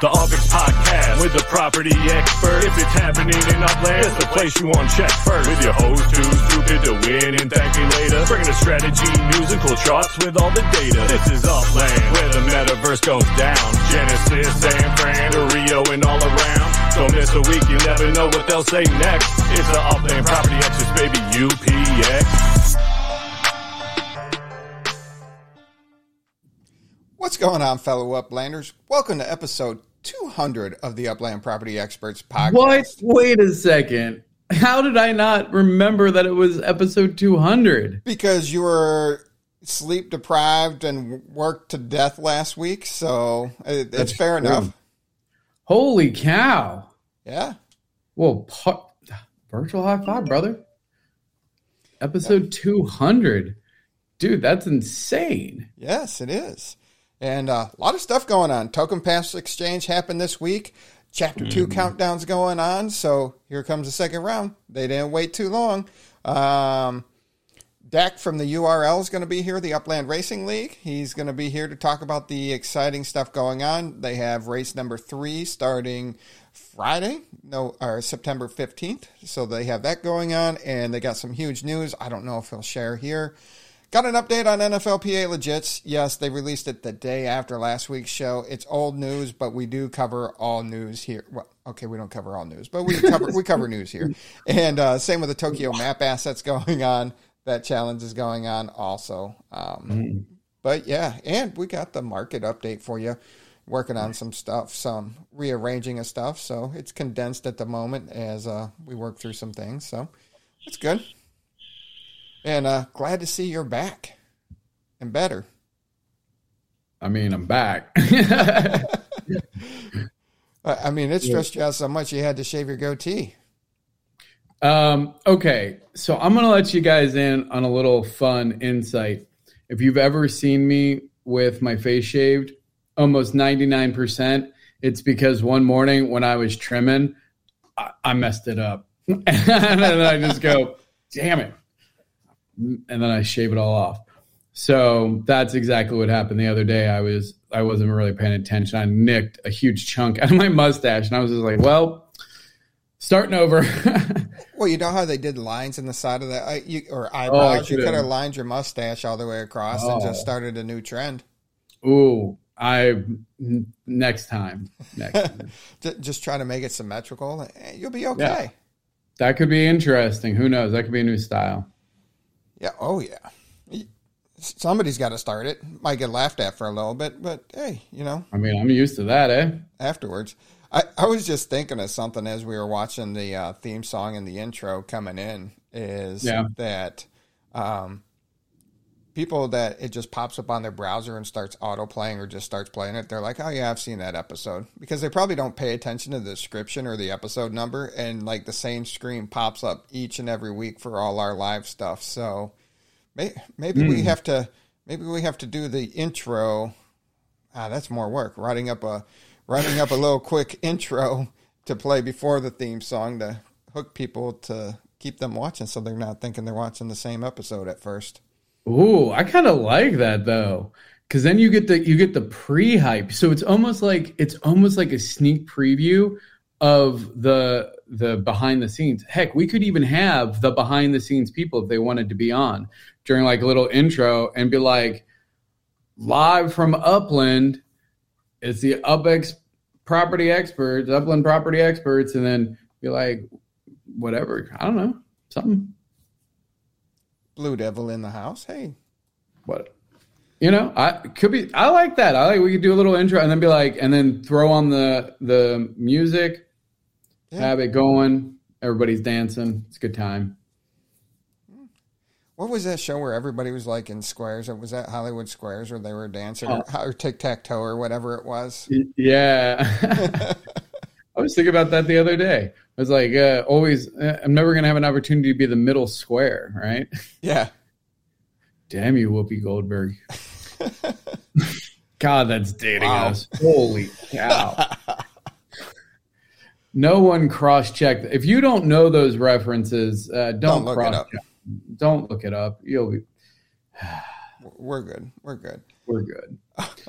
The Upix Podcast with the property expert. If it's happening in Upland, it's the place you want to check first. With your host too stupid to win and thank me later. Bringing the strategy, news, and cool charts with all the data. This is Upland, where the metaverse goes down. Genesis, San Fran, to Rio, and all around. Don't miss a week, you never know what they'll say next. It's the Upland Property Experts, baby, UPX. What's going on, fellow Uplanders? Welcome to episode 200 of the Upland Property Experts podcast. What? Wait a second. How did I not remember that it was episode 200? Because you were sleep deprived and worked to death last week, so it, it's That's fair true. enough. Holy cow. Yeah. Well, pu- virtual high five, brother. Episode 200. Dude, that's insane. Yes, it is. And uh, a lot of stuff going on. Token Pass Exchange happened this week. Chapter 2 countdown's going on. So here comes the second round. They didn't wait too long. Um, Dak from the URL is going to be here, the Upland Racing League. He's going to be here to talk about the exciting stuff going on. They have race number three starting Friday, no, or September 15th. So they have that going on, and they got some huge news. I don't know if he'll share here. Got an update on NFLPA Legits. Yes, they released it the day after last week's show. It's old news, but we do cover all news here. Well, okay, we don't cover all news, but we cover we cover news here. And uh, same with the Tokyo Map assets going on. That challenge is going on also. Um, But yeah, and we got the market update for you. Working on some stuff, some rearranging of stuff. So it's condensed at the moment as uh, we work through some things. So it's good. And uh, glad to see you're back and better. I mean, I'm back. I mean, it stressed you out so much you had to shave your goatee. um, okay, so I'm going to let you guys in on a little fun insight. If you've ever seen me with my face shaved, almost 99%, it's because one morning when I was trimming, I, I messed it up. and I just go, damn it. And then I shave it all off. So that's exactly what happened the other day. I was I wasn't really paying attention. I nicked a huge chunk out of my mustache, and I was just like, "Well, starting over." Well, you know how they did lines in the side of the eye, you, or eyebrows. you could've- lined your mustache all the way across and Oh. just started a new trend. Ooh, I next time, next time. Just try to make it symmetrical. eh, You'll be okay. that could be interesting. Who knows? That could be a new style. Yeah. Oh, yeah. Somebody's got to start it. Might get laughed at for a little bit, but hey, you know, I mean, I'm used to that, eh? afterwards. I, I was just thinking of something as we were watching the uh, theme song and the intro coming in is Yeah. that um, people that it just pops up on their browser and starts auto playing or just starts playing it, they're like, oh, yeah, I've seen that episode. Because they probably don't pay attention to the description or the episode number. And like the same screen pops up each and every week for all our live stuff. So may, maybe we have to. Maybe we have to do the intro Ah, that's more work. Writing up a writing up a little quick intro to play before the theme song to hook people to keep them watching so they're not thinking they're watching the same episode at first. Ooh, I kind of like that though, because then you get the you get the pre hype. So it's almost like it's almost like a sneak preview of the the behind the scenes. Heck, we could even have the behind the scenes people if they wanted to be on during like a little intro and be like live from Upland. It's the UpX property experts, Upland property experts, and then be like whatever. I don't know something. Blue Devil in the house. Hey, what you know i could be i like that i like we could do a little intro and then be like and then throw on the the music Yeah. have it going everybody's dancing it's a good time what was that show where everybody was like in squares? Was that Hollywood Squares where they were dancing or, oh. or tic tac toe or whatever it was? Yeah i was thinking about that the other day i was like uh, always uh, i'm never gonna have an opportunity to be the middle square right Yeah. damn you whoopi goldberg god that's dating Wow. us holy cow No one cross-checked. If you don't know those references, uh, don't, Don't look it cross-check. Don't look it up. You'll be. We're good. We're good. We're good.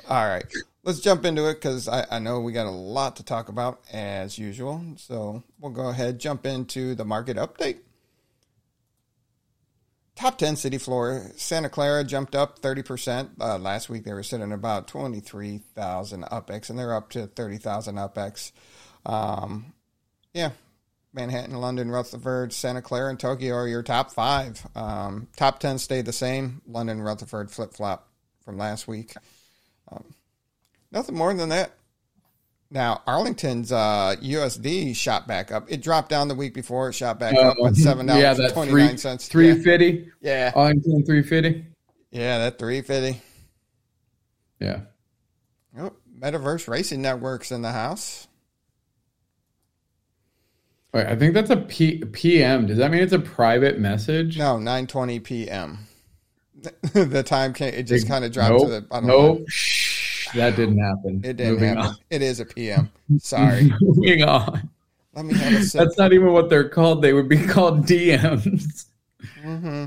All right. Let's jump into it because I, I know we got a lot to talk about as usual. So we'll go ahead jump into the market update. Top 10 city floor. Santa Clara jumped up 30%. Uh, last week they were sitting about 23,000 UPX, and they're up to 30,000 UPX. Um, yeah, Manhattan, London, Rutherford, Santa Clara, and Tokyo are your top five. Um, top 10 stayed the same. London, Rutherford flip flop from last week. Um, nothing more than that. Now, Arlington's uh, USD shot back up. It dropped down the week before. It shot back up at seven dollars yeah, that twenty nine cents. Three fifty. Yeah. Arlington three fifty. Yeah, that three fifty. Yeah. Oh, Metaverse Racing Networks in the house. Wait, I think that's a P- PM. Does that mean it's a private message? No, nine twenty p.m. the time came. It just kind of dropped nope, to the. I don't nope. know. That didn't happen. It didn't Moving happen. on. It is a p.m. Sorry. Moving on. Let me have a sip. That's not even what they're called. They would be called DMs. Mm-hmm.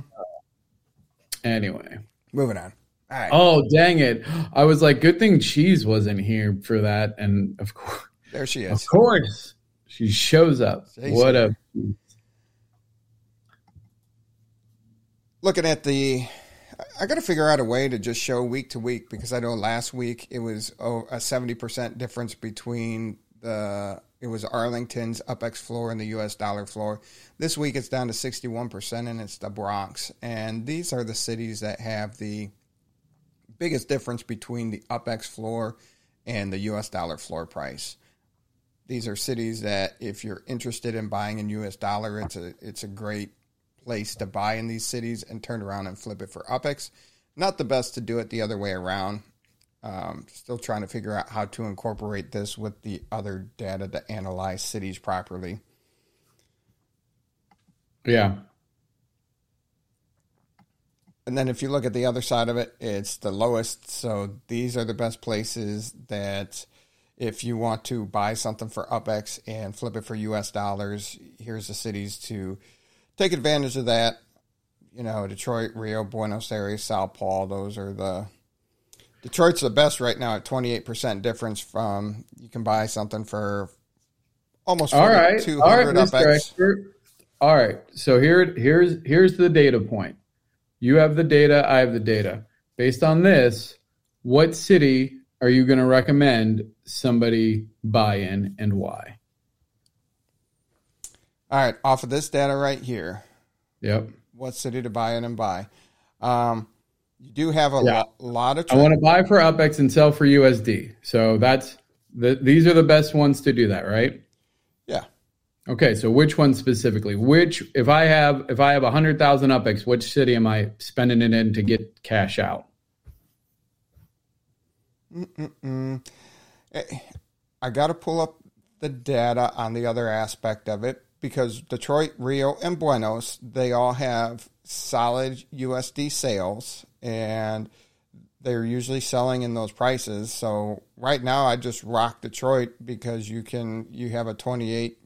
Anyway. Moving on. All right. Oh, dang it. I was like, good thing Cheese wasn't here for that. And of course, There she is. of course, she shows up. Stacey. What a. looking at the i got to figure out a way to just show week to week because i know last week it was oh, a 70% difference between the it was arlington's upex floor and the us dollar floor. This week it's down to 61% and it's the bronx. And these are the cities that have the biggest difference between the upex floor and the us dollar floor price. These are cities that if you're interested in buying in us dollar it's a it's a great place to buy in these cities and turn around and flip it for UPEX. Not the best to do it the other way around. Um, still trying to figure out how to incorporate this with the other data to analyze cities properly. Yeah. And then if you look at the other side of it, it's the lowest. So these are the best places that if you want to buy something for UPEX and flip it for US dollars, here's the cities to take advantage of that. You know, Detroit, Rio, Buenos Aires, Sao Paulo, those are the Detroit's the best right now at 28% difference from you can buy something for almost All right. 200 All right, UPEX. Mr. Expert. All right. So here, here's here's the data point. You have the data. I have the data. Based on this, what city are you going to recommend somebody buy in and why? All right, off of this data right here, Yep. what city to buy in and buy. Um, you do have a Yeah. lo- lot of. I want to buy for UPEX and sell for USD. So that's the, these are the best ones to do that, right? yeah, Okay, so which one specifically? Which if I have if I have a hundred thousand UPEX, which city am I spending it in to get cash out? Mm, eh, I got to pull up the data on the other aspect of it because Detroit, Rio, and Buenos they all have solid USD sales and they're usually selling in those prices. So right now, I just rock Detroit because you can you have a twenty eight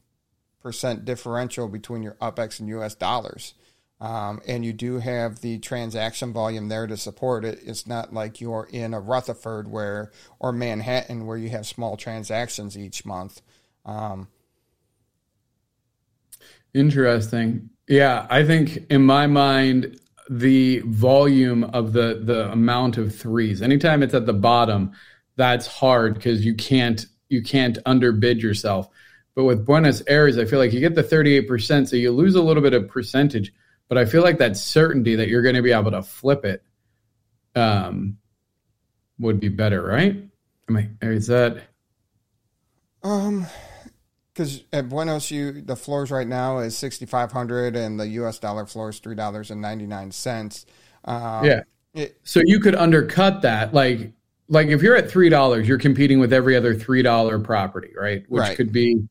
percent differential between your UPEX and US dollars. Um, and you do have the transaction volume there to support it. It's not like you're in a Rutherford where or Manhattan where you have small transactions each month. Um, Interesting. Yeah, I think in my mind the volume of the the amount of threes. Anytime it's at the bottom, that's hard because you can't you can't underbid yourself. But with Buenos Aires, I feel like you get the 38%, so you lose a little bit of percentage, but I feel like that certainty that you're going to be able to flip it um would be better, right? Am I is that um, because at Buenos, you the floors right now is sixty five hundred, and the U.S. dollar floor is three dollars and ninety nine cents. Um, Yeah. it, So you could undercut that. Like like if you're at three dollars, you're competing with every other three dollar property, right? Which Right. could be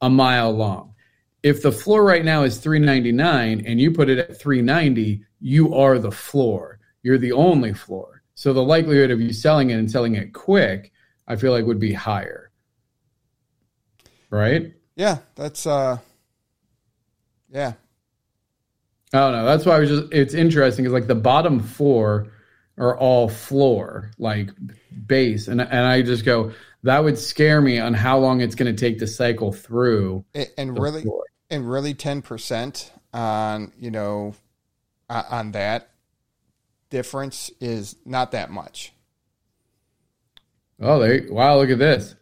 a mile long. If the floor right now is three ninety nine and you put it at three ninety, you are the floor. You're the only floor. So the likelihood of you selling it and selling it quick, I feel like would be higher. Right? Yeah, that's uh, yeah, I don't know. That's why I was just. It's interesting because like the bottom four are all floor, like base. And, and I just go, that would scare me on how long it's going to take to cycle through. And, and really, floor. and really 10% on, you know, on that difference is not that much. Oh, they wow! Look at this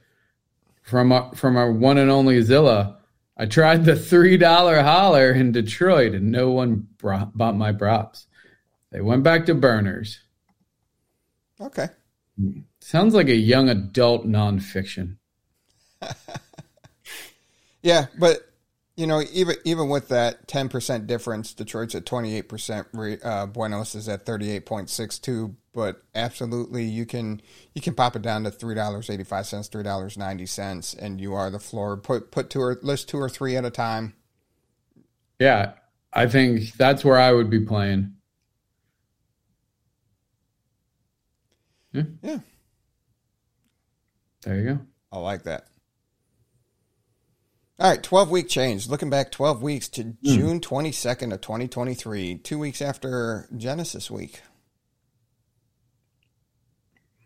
from a, from our one and only Zilla. I tried the three dollar holler in Detroit, and no one brought, bought my props. They went back to burners. Okay. Sounds like a young adult nonfiction. yeah, but you know, even even with that ten percent difference, Detroit's at twenty eight percent. Uh, Buenos is at thirty eight point six two. But absolutely, you can you can pop it down to three dollars eighty five cents, three dollars ninety cents, and you are the floor. Put put two or list two or three at a time. Yeah, I think that's where I would be playing. Yeah. Yeah. There you go. I like that. All right, 12 week change. Looking back 12 weeks to mm. June 22nd of 2023, two weeks after Genesis week.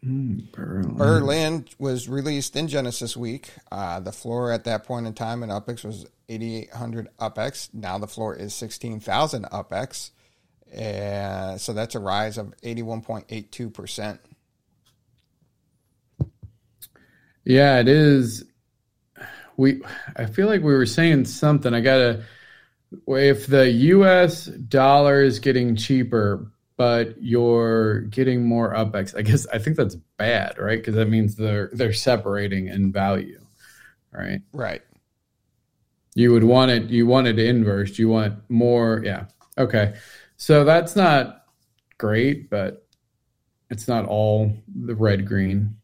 Mm, Berlin. Berlin. was released in Genesis week. Uh, the floor at that point in time in UpX was 8,800 UpX. Now the floor is 16,000 UpX. Uh, so that's a rise of 81.82%. Yeah, it is. We, I feel like we were saying something. I gotta. If the U.S. dollar is getting cheaper, but you're getting more UpX, I guess I think that's bad, right? Because that means they're they're separating in value, right? Right. You would want it. You want it inversed. You want more. Yeah. Okay. So that's not great, but it's not all the red green.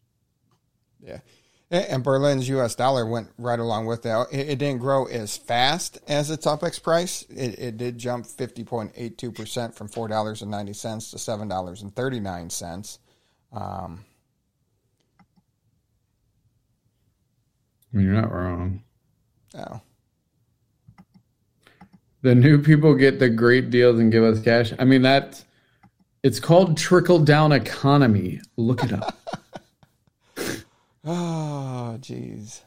Yeah. And Berlin's U.S. dollar went right along with that. It, didn't grow as fast as its UpX price. It, it did jump 50.82% from $4.90 to $7.39. Um, You're not wrong. Oh. The new people get the great deals and give us cash. I mean, that's it's called trickle down economy. Look it up. Oh, jeez.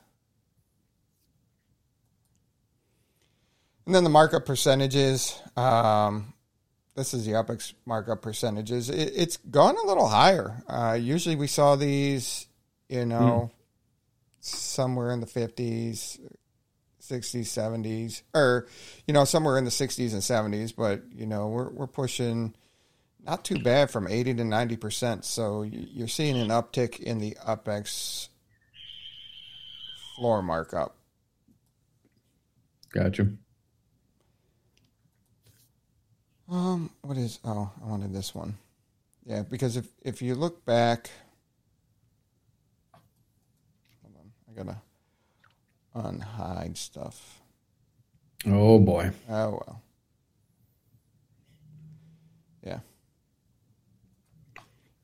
And then the markup percentages. Um, this is the UpX markup percentages. It, it's gone a little higher. Uh, usually we saw these, you know, mm. somewhere in the 50s, 60s, 70s, or, you know, somewhere in the 60s and 70s. But, you know, we're, we're pushing not too bad from 80 to 90%. So you're seeing an uptick in the UpX floor markup. Gotcha. Um, what is? Oh, I wanted this one. Yeah, because if if you look back, hold on, I gotta unhide stuff. Oh boy. Oh well. Yeah.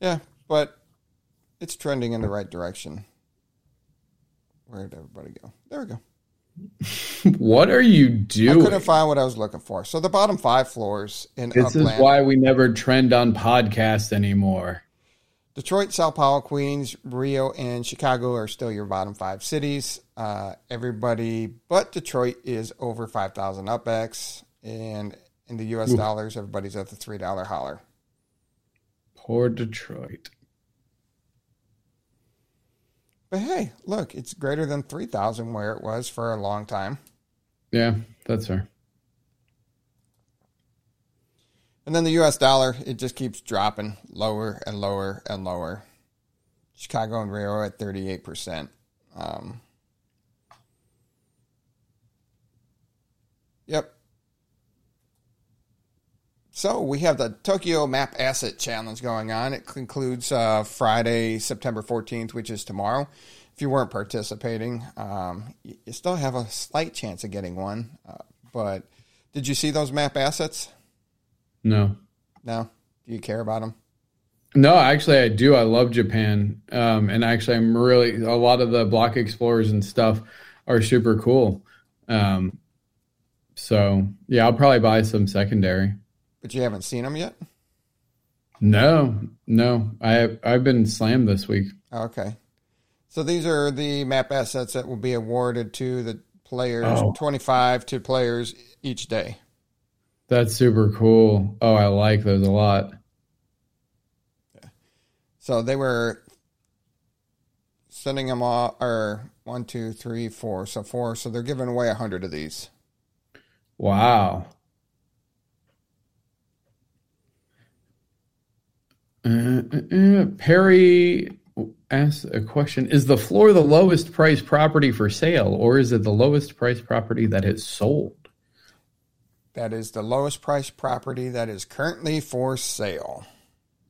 Yeah, but it's trending in the right direction. Where did everybody go? There we go. what are you doing? I couldn't find what I was looking for. So the bottom five floors in this Upland, is why we never trend on podcasts anymore. Detroit, Sao Paulo, Queens, Rio, and Chicago are still your bottom five cities. Uh, everybody but Detroit is over five thousand UpX, and in the U.S. Ooh. dollars, everybody's at the three dollar holler. Poor Detroit. But hey, look, it's greater than 3,000 where it was for a long time. Yeah, that's fair. And then the US dollar, it just keeps dropping lower and lower and lower. Chicago and Rio at 38%. Um, yep. So we have the Tokyo Map Asset Challenge going on. It concludes uh, Friday, September 14th, which is tomorrow. If you weren't participating, um, you still have a slight chance of getting one. Uh, but did you see those map assets? No. No? Do you care about them? No, actually, I do. I love Japan. Um, and actually, I'm really, a lot of the block explorers and stuff are super cool. Um, so, yeah, I'll probably buy some secondary. But you haven't seen them yet? No, no. I I've been slammed this week. Okay. So these are the map assets that will be awarded to the players, Oh. 25 to players each day. That's super cool. Oh, I like those a lot. So they were sending them all, or one, two, three, four. So four. So they're giving away a hundred of these. Wow. Uh, uh, uh, Perry asked a question Is the floor the lowest price property for sale, or is it the lowest price property that is sold? That is the lowest price property that is currently for sale.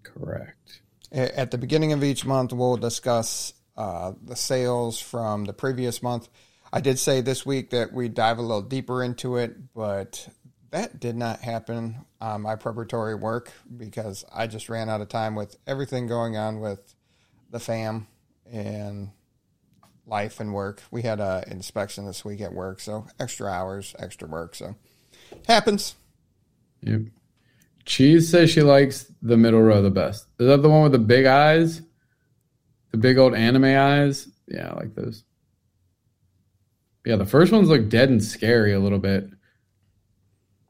Correct. At the beginning of each month, we'll discuss uh, the sales from the previous month. I did say this week that we dive a little deeper into it, but that did not happen on my preparatory work because I just ran out of time with everything going on with the fam and life and work. We had an inspection this week at work, so extra hours, extra work. So happens. Yep. Cheese says she likes the middle row the best. Is that the one with the big eyes? The big old anime eyes? Yeah, I like those. Yeah, the first ones look dead and scary a little bit.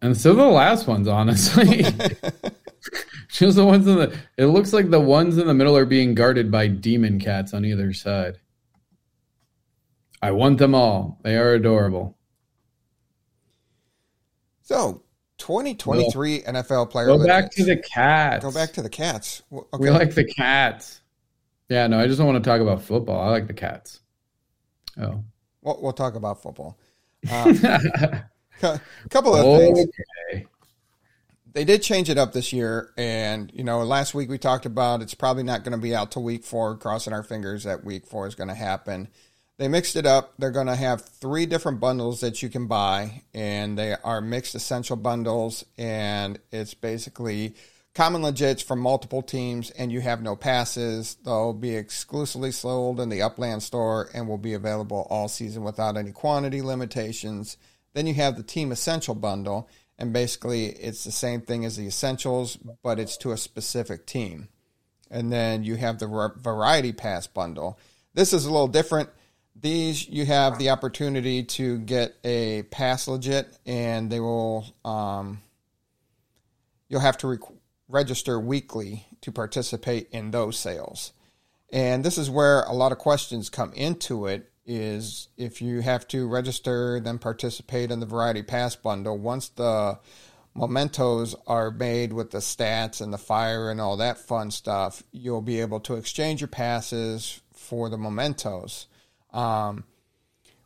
And so the last ones, honestly. Just the ones in the it looks like the ones in the middle are being guarded by demon cats on either side. I want them all. They are adorable. So 2023 NFL player. Go back to the cats. Go back to the cats. W- We like the cats. Yeah, no, I just don't want to talk about football. I like the cats. Oh. We'll, we'll talk about football. Um, a couple of things. They did change it up this year, and you know, last week we talked about it's probably not going to be out till week four. Crossing our fingers that week four is going to happen. They mixed it up. They're going to have three different bundles that you can buy, and they are mixed essential bundles, and it's basically common legits from multiple teams, and you have no passes. They'll be exclusively sold in the Upland store and will be available all season without any quantity limitations. Then you have the Team Essential bundle, and basically it's the same thing as the Essentials, but it's to a specific team. And then you have the Variety Pass bundle. This is a little different. These you have the opportunity to get a pass legit, and they will um, you'll have to rec- register weekly to participate in those sales. And this is where a lot of questions come into it is if you have to register then participate in the variety pass bundle. Once the mementos are made with the stats and the fire and all that fun stuff you'll be able to exchange your passes for the mementos. Um,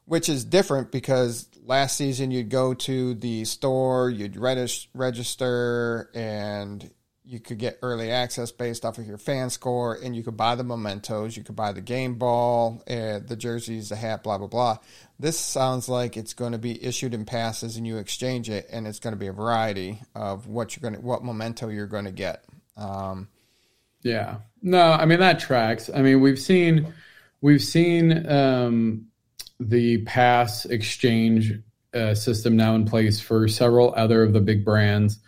which is different because last season you'd go to the store, you'd regis- register, and you could get early access based off of your fan score, and you could buy the mementos, you could buy the game ball, uh, the jerseys, the hat, blah blah blah. This sounds like it's going to be issued in passes, and you exchange it, and it's going to be a variety of what you're going to, what memento you're going to get. Um, Yeah. No, I mean that tracks. I mean, we've seen we've seen um the pass exchange uh, system now in place for several other of the big brands.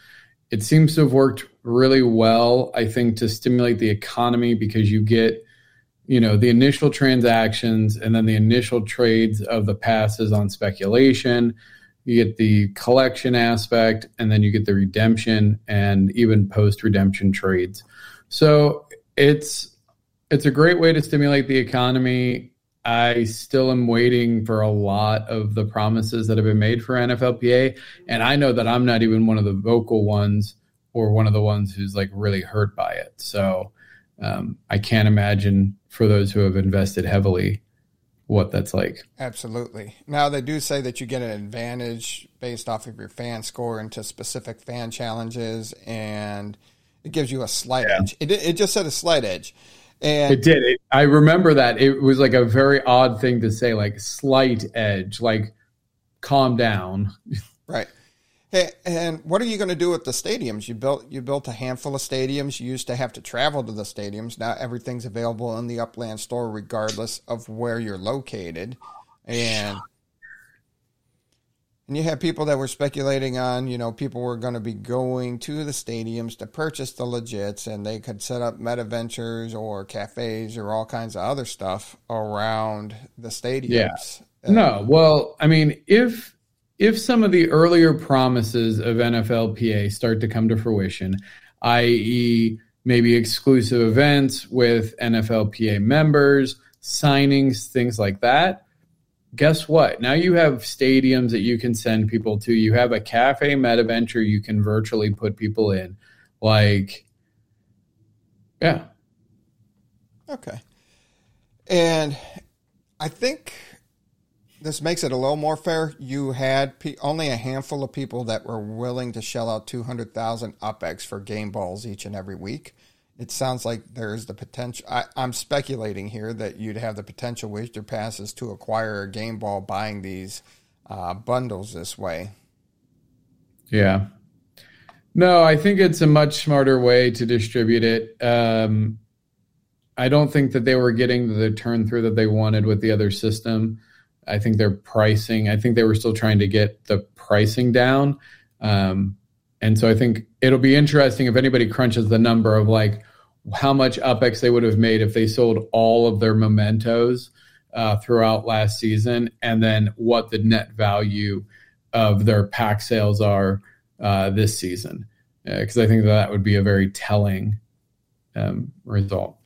It seems to have worked really well, I think, to stimulate the economy because you get, you know, the initial transactions and then the initial trades of the passes on speculation. You get the collection aspect, and then you get the redemption and even post redemption trades. So it's it's a great way to stimulate the economy. I still am waiting for a lot of the promises that have been made for NFLPA, and I know that I'm not even one of the vocal ones or one of the ones who's like really hurt by it. So um, I can't imagine for those who have invested heavily what that's like. Absolutely. Now they do say that you get an advantage based off of your fan score into specific fan challenges, and it gives you a slight edge. It, it just said a slight edge, and It did. It, I remember that it was like a very odd thing to say, like slight edge, like calm down. right. Hey, and what are you going to do with the stadiums? You built you built a handful of stadiums. You used to have to travel to the stadiums. Now everything's available in the Upland store, regardless of where you're located, and And you had people that were speculating on, you know, people were going to be going to the stadiums to purchase the legits and they could set up meta ventures or cafes or all kinds of other stuff around the stadiums. Yeah. No, well, I mean, if if some of the earlier promises of NFLPA start to come to fruition, i.e., maybe exclusive events with NFLPA members, signings, things like that, guess what? Now you have stadiums that you can send people to. You have a cafe meta venture you can virtually put people in. Like, yeah. Okay. And I think this makes it a little more fair. You had pe- only a handful of people that were willing to shell out 200,000 UpX for game balls each and every week it sounds like there's the potential. I, am speculating here that you'd have the potential wager passes to acquire a game ball buying these uh, bundles this way. Yeah. No, I think it's a much smarter way to distribute it. Um, I don't think that they were getting the turn through that they wanted with the other system. I think their pricing, I think they were still trying to get the pricing down. Um, and so I think it'll be interesting if anybody crunches the number of like, how much upex they would have made if they sold all of their mementos uh, throughout last season, and then what the net value of their pack sales are uh, this season. Because uh, I think that, that would be a very telling um, result.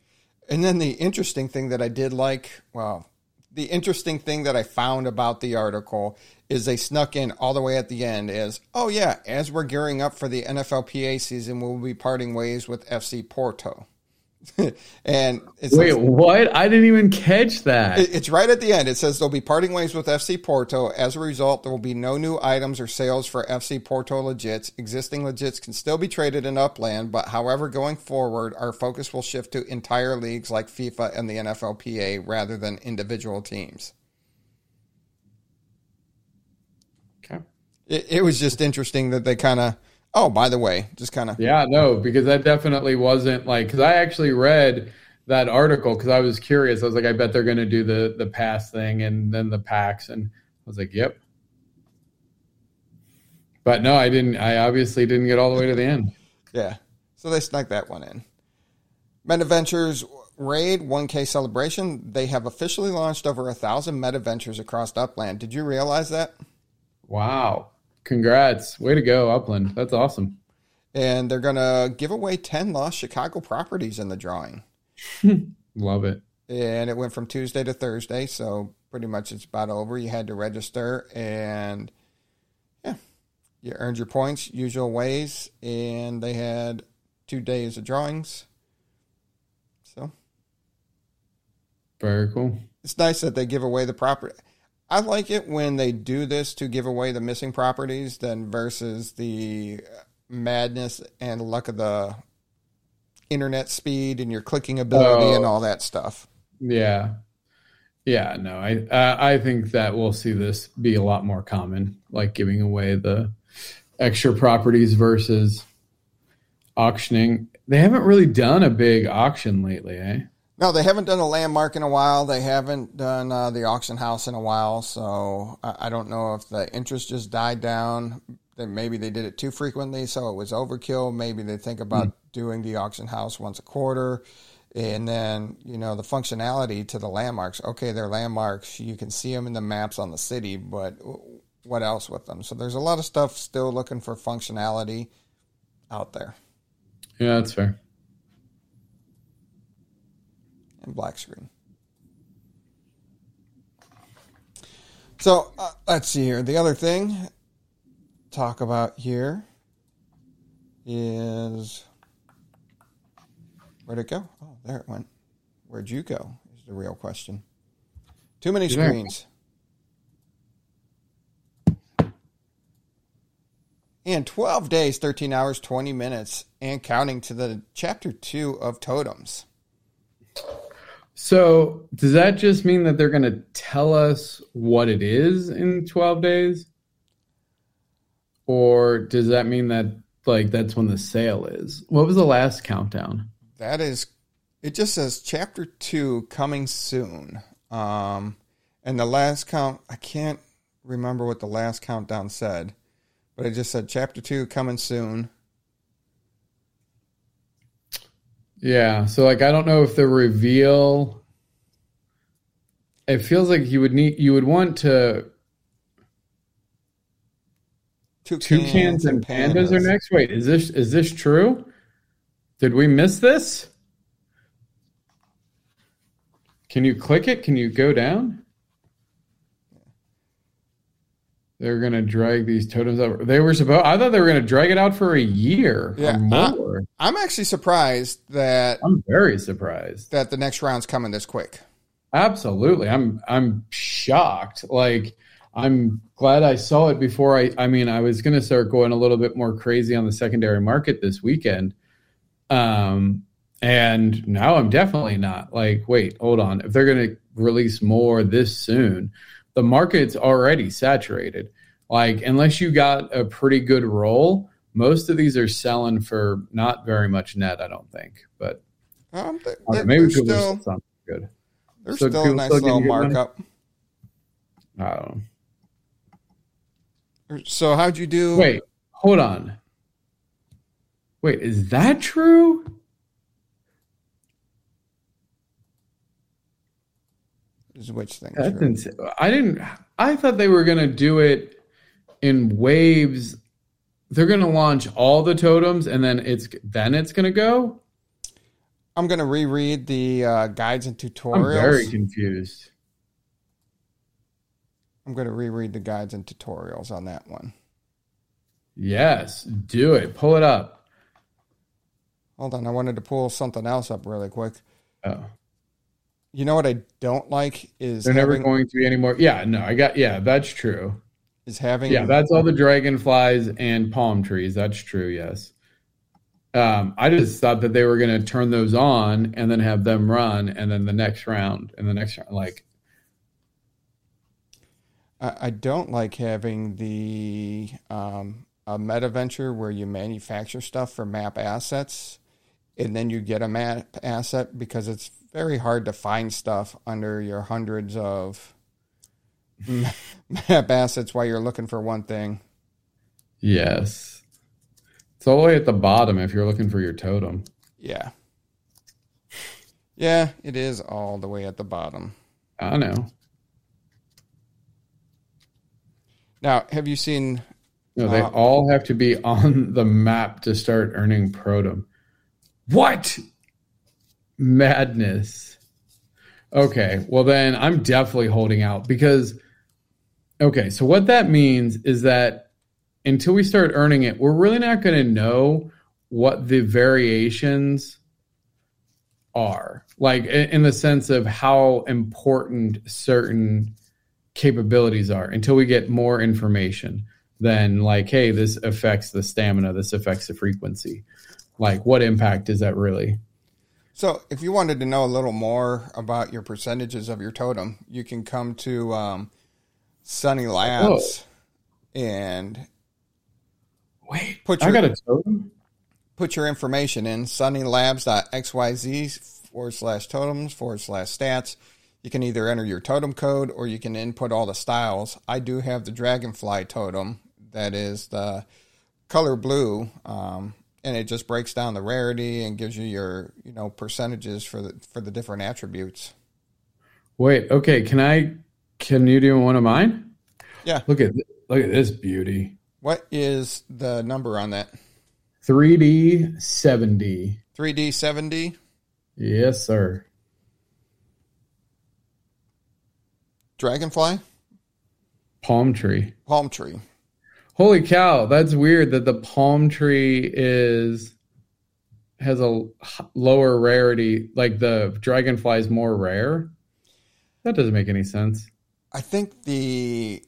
And then the interesting thing that I did like, well, the interesting thing that I found about the article is they snuck in all the way at the end is, oh yeah, as we're gearing up for the NFLPA season, we'll be parting ways with FC Porto. and wait, like, what? I didn't even catch that. It's right at the end. It says they'll be parting ways with FC Porto. As a result, there will be no new items or sales for FC Porto legits. Existing legits can still be traded in Upland, but however, going forward, our focus will shift to entire leagues like FIFA and the NFLPA rather than individual teams. Okay. It, it was just interesting that they kind of Oh, by the way, just kind of. Yeah, no, because that definitely wasn't like, because I actually read that article because I was curious. I was like, I bet they're going to do the the pass thing and then the packs, and I was like, yep. But no, I didn't. I obviously didn't get all the way to the end. yeah, so they snuck that one in. Meta Ventures Raid 1K celebration. They have officially launched over a thousand Meta Ventures across Upland. Did you realize that? Wow. Congrats. Way to go, Upland. That's awesome. And they're going to give away 10 lost Chicago properties in the drawing. Love it. And it went from Tuesday to Thursday. So pretty much it's about over. You had to register and yeah, you earned your points usual ways. And they had two days of drawings. So very cool. It's nice that they give away the property. I like it when they do this to give away the missing properties than versus the madness and luck of the internet speed and your clicking ability oh, and all that stuff. Yeah. Yeah, no, I I think that we'll see this be a lot more common, like giving away the extra properties versus auctioning. They haven't really done a big auction lately, eh? No, they haven't done a landmark in a while. They haven't done uh, the auction house in a while. So I, I, don't know if the interest just died down. That maybe they did it too frequently, so it was overkill. Maybe they think about mm. doing the auction house once a quarter. And then, you know, the functionality to the landmarks. Okay, they're landmarks. You can see them in the maps on the city, but what else with them? So there's a lot of stuff still looking for functionality out there. Yeah, that's fair and black screen. So uh, let's see here. The other thing talk about here is where'd it go? Oh, there it went. Where'd you go? Is the real question. Too many screens. And 12 days, 13 hours, 20 minutes, and counting to the chapter 2 of Totems. So, does that just mean that they're going to tell us what it is in 12 days? Or does that mean that like that's when the sale is? What was the last countdown? That is it just says chapter 2 coming soon. Um and the last count I can't remember what the last countdown said, but it just said chapter two coming soon. Yeah. So like I don't know if the reveal it feels like you would need you would want to toucans and pandas, are next. Wait, is this is this true? Did we miss this? Can you click it? Can you go down? They're gonna drag these totems out. They were supposed. I thought they were gonna drag it out for a year yeah, more. I, I'm actually surprised that. I'm very surprised that the next round's coming this quick. Absolutely, I'm. I'm shocked. Like I'm glad I saw it before I. I mean, I was gonna start going a little bit more crazy on the secondary market this weekend. Um, and now I'm definitely not. Like, wait, hold on. If they're gonna release more this soon the market's already saturated. Like, unless you got a pretty good roll, most of these are selling for not very much net, I don't think. But um, they, maybe people still, something good. There's so still a nice little markup. I don't know. So how'd you do? Wait, hold on. Wait, is that true? Which thing? That's insane. I didn't. I thought they were going to do it in waves. They're going to launch all the totems, and then it's then it's going to go. I'm going to reread the uh, guides and tutorials. I'm very confused. I'm going to reread the guides and tutorials on that one. Yes, do it. Pull it up. Hold on, I wanted to pull something else up really quick. Oh. You know what I don't like is they're having, never going to be anymore. Yeah, no, I got. Yeah, that's true. Is having yeah, that's all the dragonflies and palm trees. That's true. Yes. Um, I just thought that they were going to turn those on and then have them run, and then the next round and the next round, like. I don't like having the um, a meta venture where you manufacture stuff for map assets, and then you get a map asset because it's very hard to find stuff under your hundreds of map assets while you're looking for one thing. Yes. It's all the way at the bottom if you're looking for your totem. Yeah. Yeah, it is all the way at the bottom. I know. Now, have you seen? No, they uh, all have to be on the map to start earning protum. What? Madness. Okay, well then I'm definitely holding out because okay, so what that means is that until we start earning it, we're really not going to know what the variations are. Like in the sense of how important certain capabilities are until we get more information than like hey, this affects the stamina, this affects the frequency. Like what impact is that really? So, if you wanted to know a little more about your percentages of your totem, you can come to um, Sunny Labs oh. and wait. Put your, I got a totem. Put your information in sunnylabs.xyz forward slash totems forward slash stats. You can either enter your totem code or you can input all the styles. I do have the dragonfly totem that is the color blue. Um, and it just breaks down the rarity and gives you your you know percentages for the for the different attributes. Wait, okay, can I can you do one of mine? Yeah. Look at look at this beauty. What is the number on that? 3D 70. 3D 70? Yes, sir. Dragonfly? Palm tree. Palm tree. Holy cow, that's weird that the palm tree is has a lower rarity like the dragonfly is more rare. That doesn't make any sense. I think the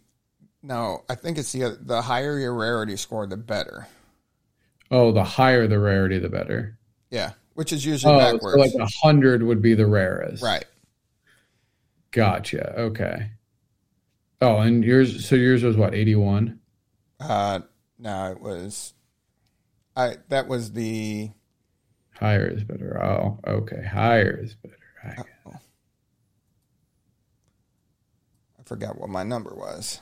no, I think it's the the higher your rarity score the better. Oh, the higher the rarity the better. Yeah, which is usually oh, backwards. So like a hundred would be the rarest. Right. Gotcha. Okay. Oh, and yours so yours was what, eighty one? Uh, no, it was. I that was the. Higher is better. Oh, okay. Higher is better. I, I forgot what my number was.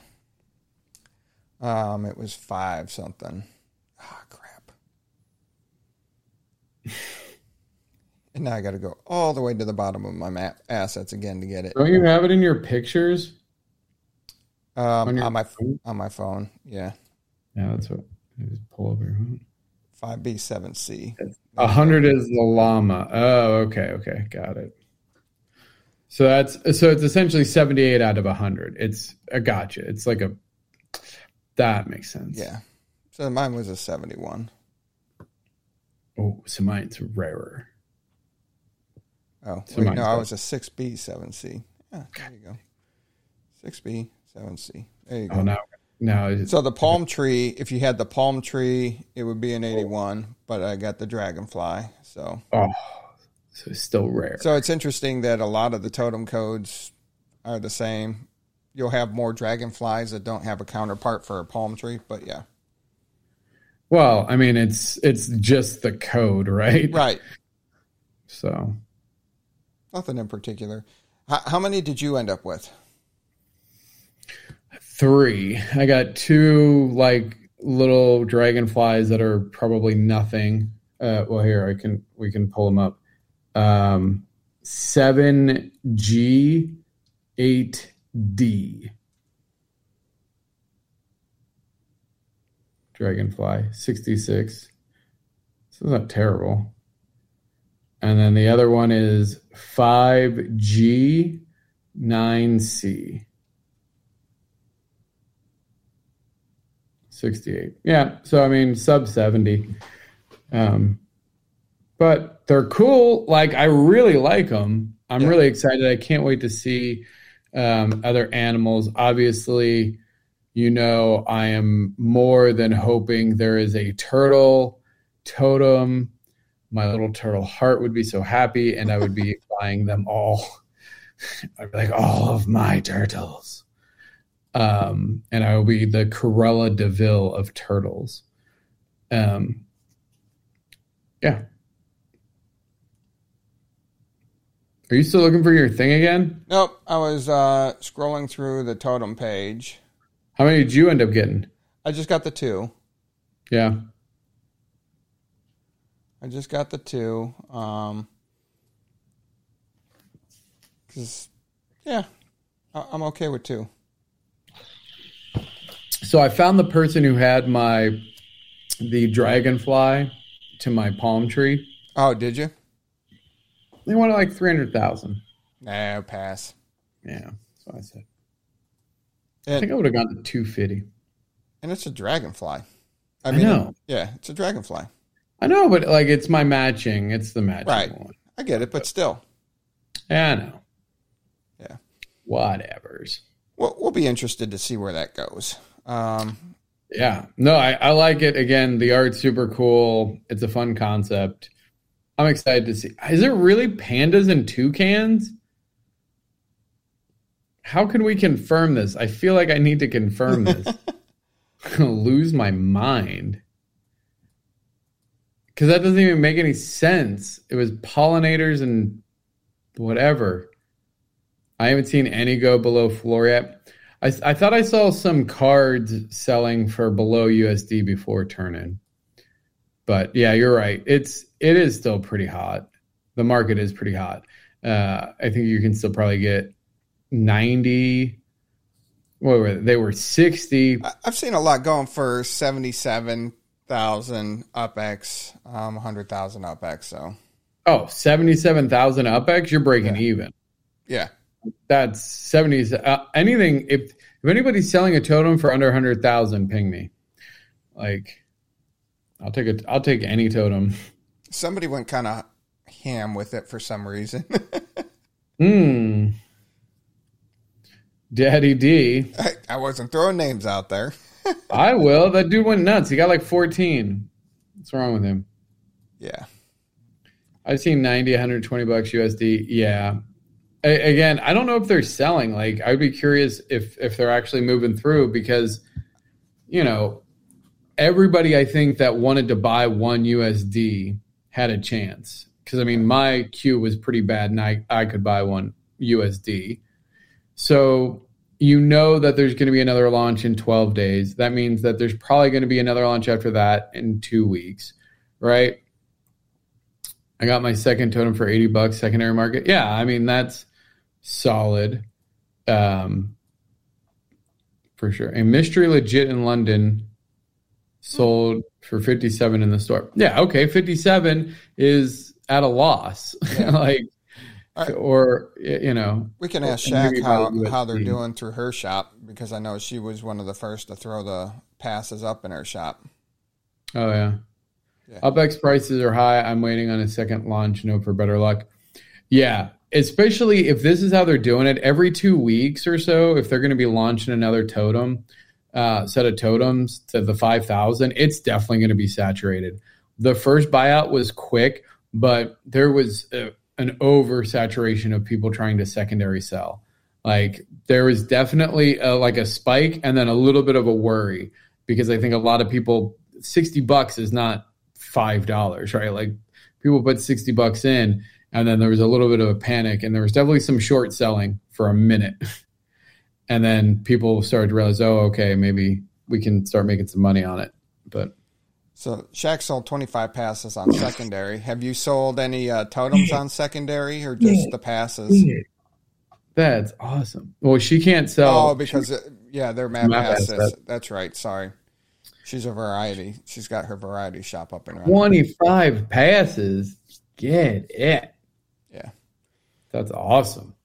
Um, it was five something. Ah, crap. and now I got to go all the way to the bottom of my map assets again to get it. Don't you have it in your pictures? Um, on your on my phone? on my phone, yeah, Yeah, that's what. Just pull over. five B seven C. A hundred is the llama. Oh, okay, okay, got it. So that's so it's essentially seventy-eight out of hundred. It's a gotcha. It's like a that makes sense. Yeah, so mine was a seventy one. Oh, so mine's rarer. Oh, So wait, no, I was a six B seven C. Yeah, there you go. Six B seven C. There you oh, go. Oh, now it's, So the palm tree, if you had the palm tree, it would be an 81, but I got the dragonfly. So oh, so it's still rare. so it's interesting that a lot of the totem codes are the same. You'll have more dragonflies that don't have a counterpart for a palm tree, but yeah. Well, I mean, it's it's just the code, right? Right. So Nothing in particular. How, how many did you end up with? Three. I got two like little dragonflies that are probably nothing. Uh, well, here I can we can pull them up. Um, seven G, eight D. Dragonfly sixty six. This is not terrible. And then the other one is five G, nine C. 68. Yeah. So, I mean, sub 70. Um, but they're cool. Like, I really like them. I'm Yeah. really excited. I can't wait to see um, other animals. Obviously, you know, I am more than hoping there is a turtle totem. My little turtle heart would be so happy, and I would be buying them all. I'd be like, all of my turtles um, and I will be the Cruella de Vil of turtles. Um, yeah. Are you still looking for your thing again? Nope. I was uh, scrolling through the totem page. How many did you end up getting? I just got the two. Yeah. I just got the two. Um, cause yeah, I- I'm okay with two. So I found the person who had my the dragonfly to my palm tree. Oh, did you? They wanted like three hundred thousand. Nah, pass. Yeah, that's what I said. I think I would have gone to two fifty. and it's a dragonfly. I I mean, know. yeah, it's a dragonfly. I know, but like it's my matching. It's the matching Right. one. I get it, but still, Yeah, I know. Yeah. Whatevers. we'll, we'll be interested to see where that goes. Um, Yeah. No, I, I like it. Again, the art's super cool. It's a fun concept. I'm excited to see. Is it really pandas and toucans? How can we confirm this? I feel like I need to confirm this. I'm gonna lose my mind. Because that doesn't even make any sense. It was pollinators and whatever. I haven't seen any go below floor yet. I, I thought I saw some cards selling for below USD before turn in. But yeah, you're right. It's it is still pretty hot. The market is pretty hot. Uh, I think you can still probably get 90 what were they? they were 60 I- I've seen a lot going for seventy-seven thousand UpX, um, hundred thousand UpX. So oh 77,000 UpX you're breaking even yeah, that's seventies. uh, anything if if anybody's selling a totem for under 100,000 ping me. Like I'll take a I'll take any totem. Somebody went kind of ham with it for some reason. hmm. Daddy D. I, I wasn't throwing names out there. I will. That dude went nuts. He got like 14 what's wrong with him? Yeah, I've seen 90 120 bucks USD yeah again I don't know if they're selling like I'd be curious if if they're actually moving through because you know everybody I think that wanted to buy one USD had a chance because I mean my queue was pretty bad and I I could buy one USD so you know that there's going to be another launch in 12 days. That means that there's probably going to be another launch after that in two weeks, right? I got my second totem for 80 bucks secondary market. Yeah, I mean that's solid. Um for sure. A mystery legit in London sold for 57 in the store. Yeah, okay, 57 is at a loss. Yeah. like right. or you know, we can ask Shaq how, how they're doing through her shop because I know she was one of the first to throw the passes up in her shop. Oh yeah. Yeah. Prices are high. I'm waiting on a second launch note for better luck. Yeah, especially if this is how they're doing it every two weeks or so. If they're going to be launching another totem uh, set of totems to the five thousand, it's definitely going to be saturated. The first buyout was quick, but there was a, an oversaturation of people trying to secondary sell. Like there was definitely a, like a spike and then a little bit of a worry because I think a lot of people sixty bucks is not five dollars, right? Like people put sixty bucks in and then there was a little bit of a panic and there was definitely some short selling for a minute and then people started to realize oh okay maybe we can start making some money on it but so Shaq sold 25 passes on secondary. Have you sold any uh, totems on secondary or just the passes? That's awesome. Well, she can't sell. Oh, because uh, yeah, they're map, map passes. Asset. That's right. Sorry. She's a variety. She's got her variety shop up and running. 25 passes. Get it. Yeah. That's awesome.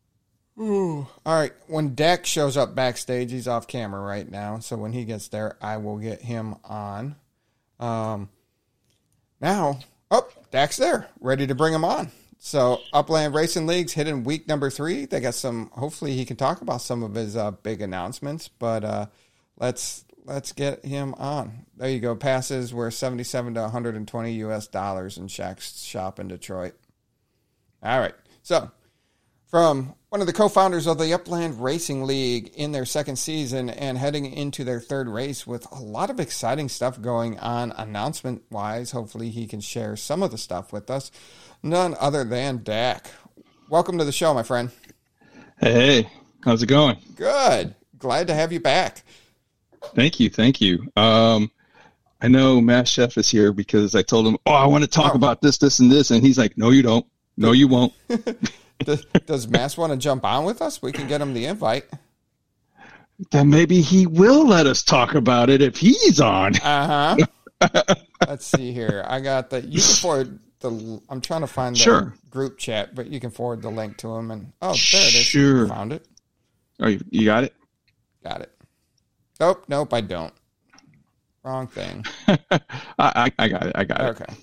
Ooh. All right. When Dak shows up backstage, he's off camera right now. So when he gets there, I will get him on. Um, now, oh, Dak's there, ready to bring him on. So Upland Racing League's hitting week number three. They got some. Hopefully, he can talk about some of his uh, big announcements. But uh, let's let's get him on. There you go. Passes were seventy-seven to one hundred and twenty U.S. dollars in Shaq's shop in Detroit. All right. So from one of the co-founders of the Upland Racing League in their second season and heading into their third race with a lot of exciting stuff going on announcement wise. Hopefully he can share some of the stuff with us. None other than Dak. Welcome to the show, my friend. Hey, how's it going? Good. Glad to have you back. Thank you. Thank you. Um, I know Mass Chef is here because I told him, Oh, I want to talk oh. about this, this, and this. And he's like, No, you don't. No, you won't. does, does Mass want to jump on with us? We can get him the invite. Then maybe he will let us talk about it if he's on. Uh huh. Let's see here. I got the. You can forward the. I'm trying to find the sure. group chat, but you can forward the link to him. And oh, there it is. Sure. Found it. Oh, you, you got it. Got it. Nope. Nope. I don't. Wrong thing. I, I, got it. I got it. Okay.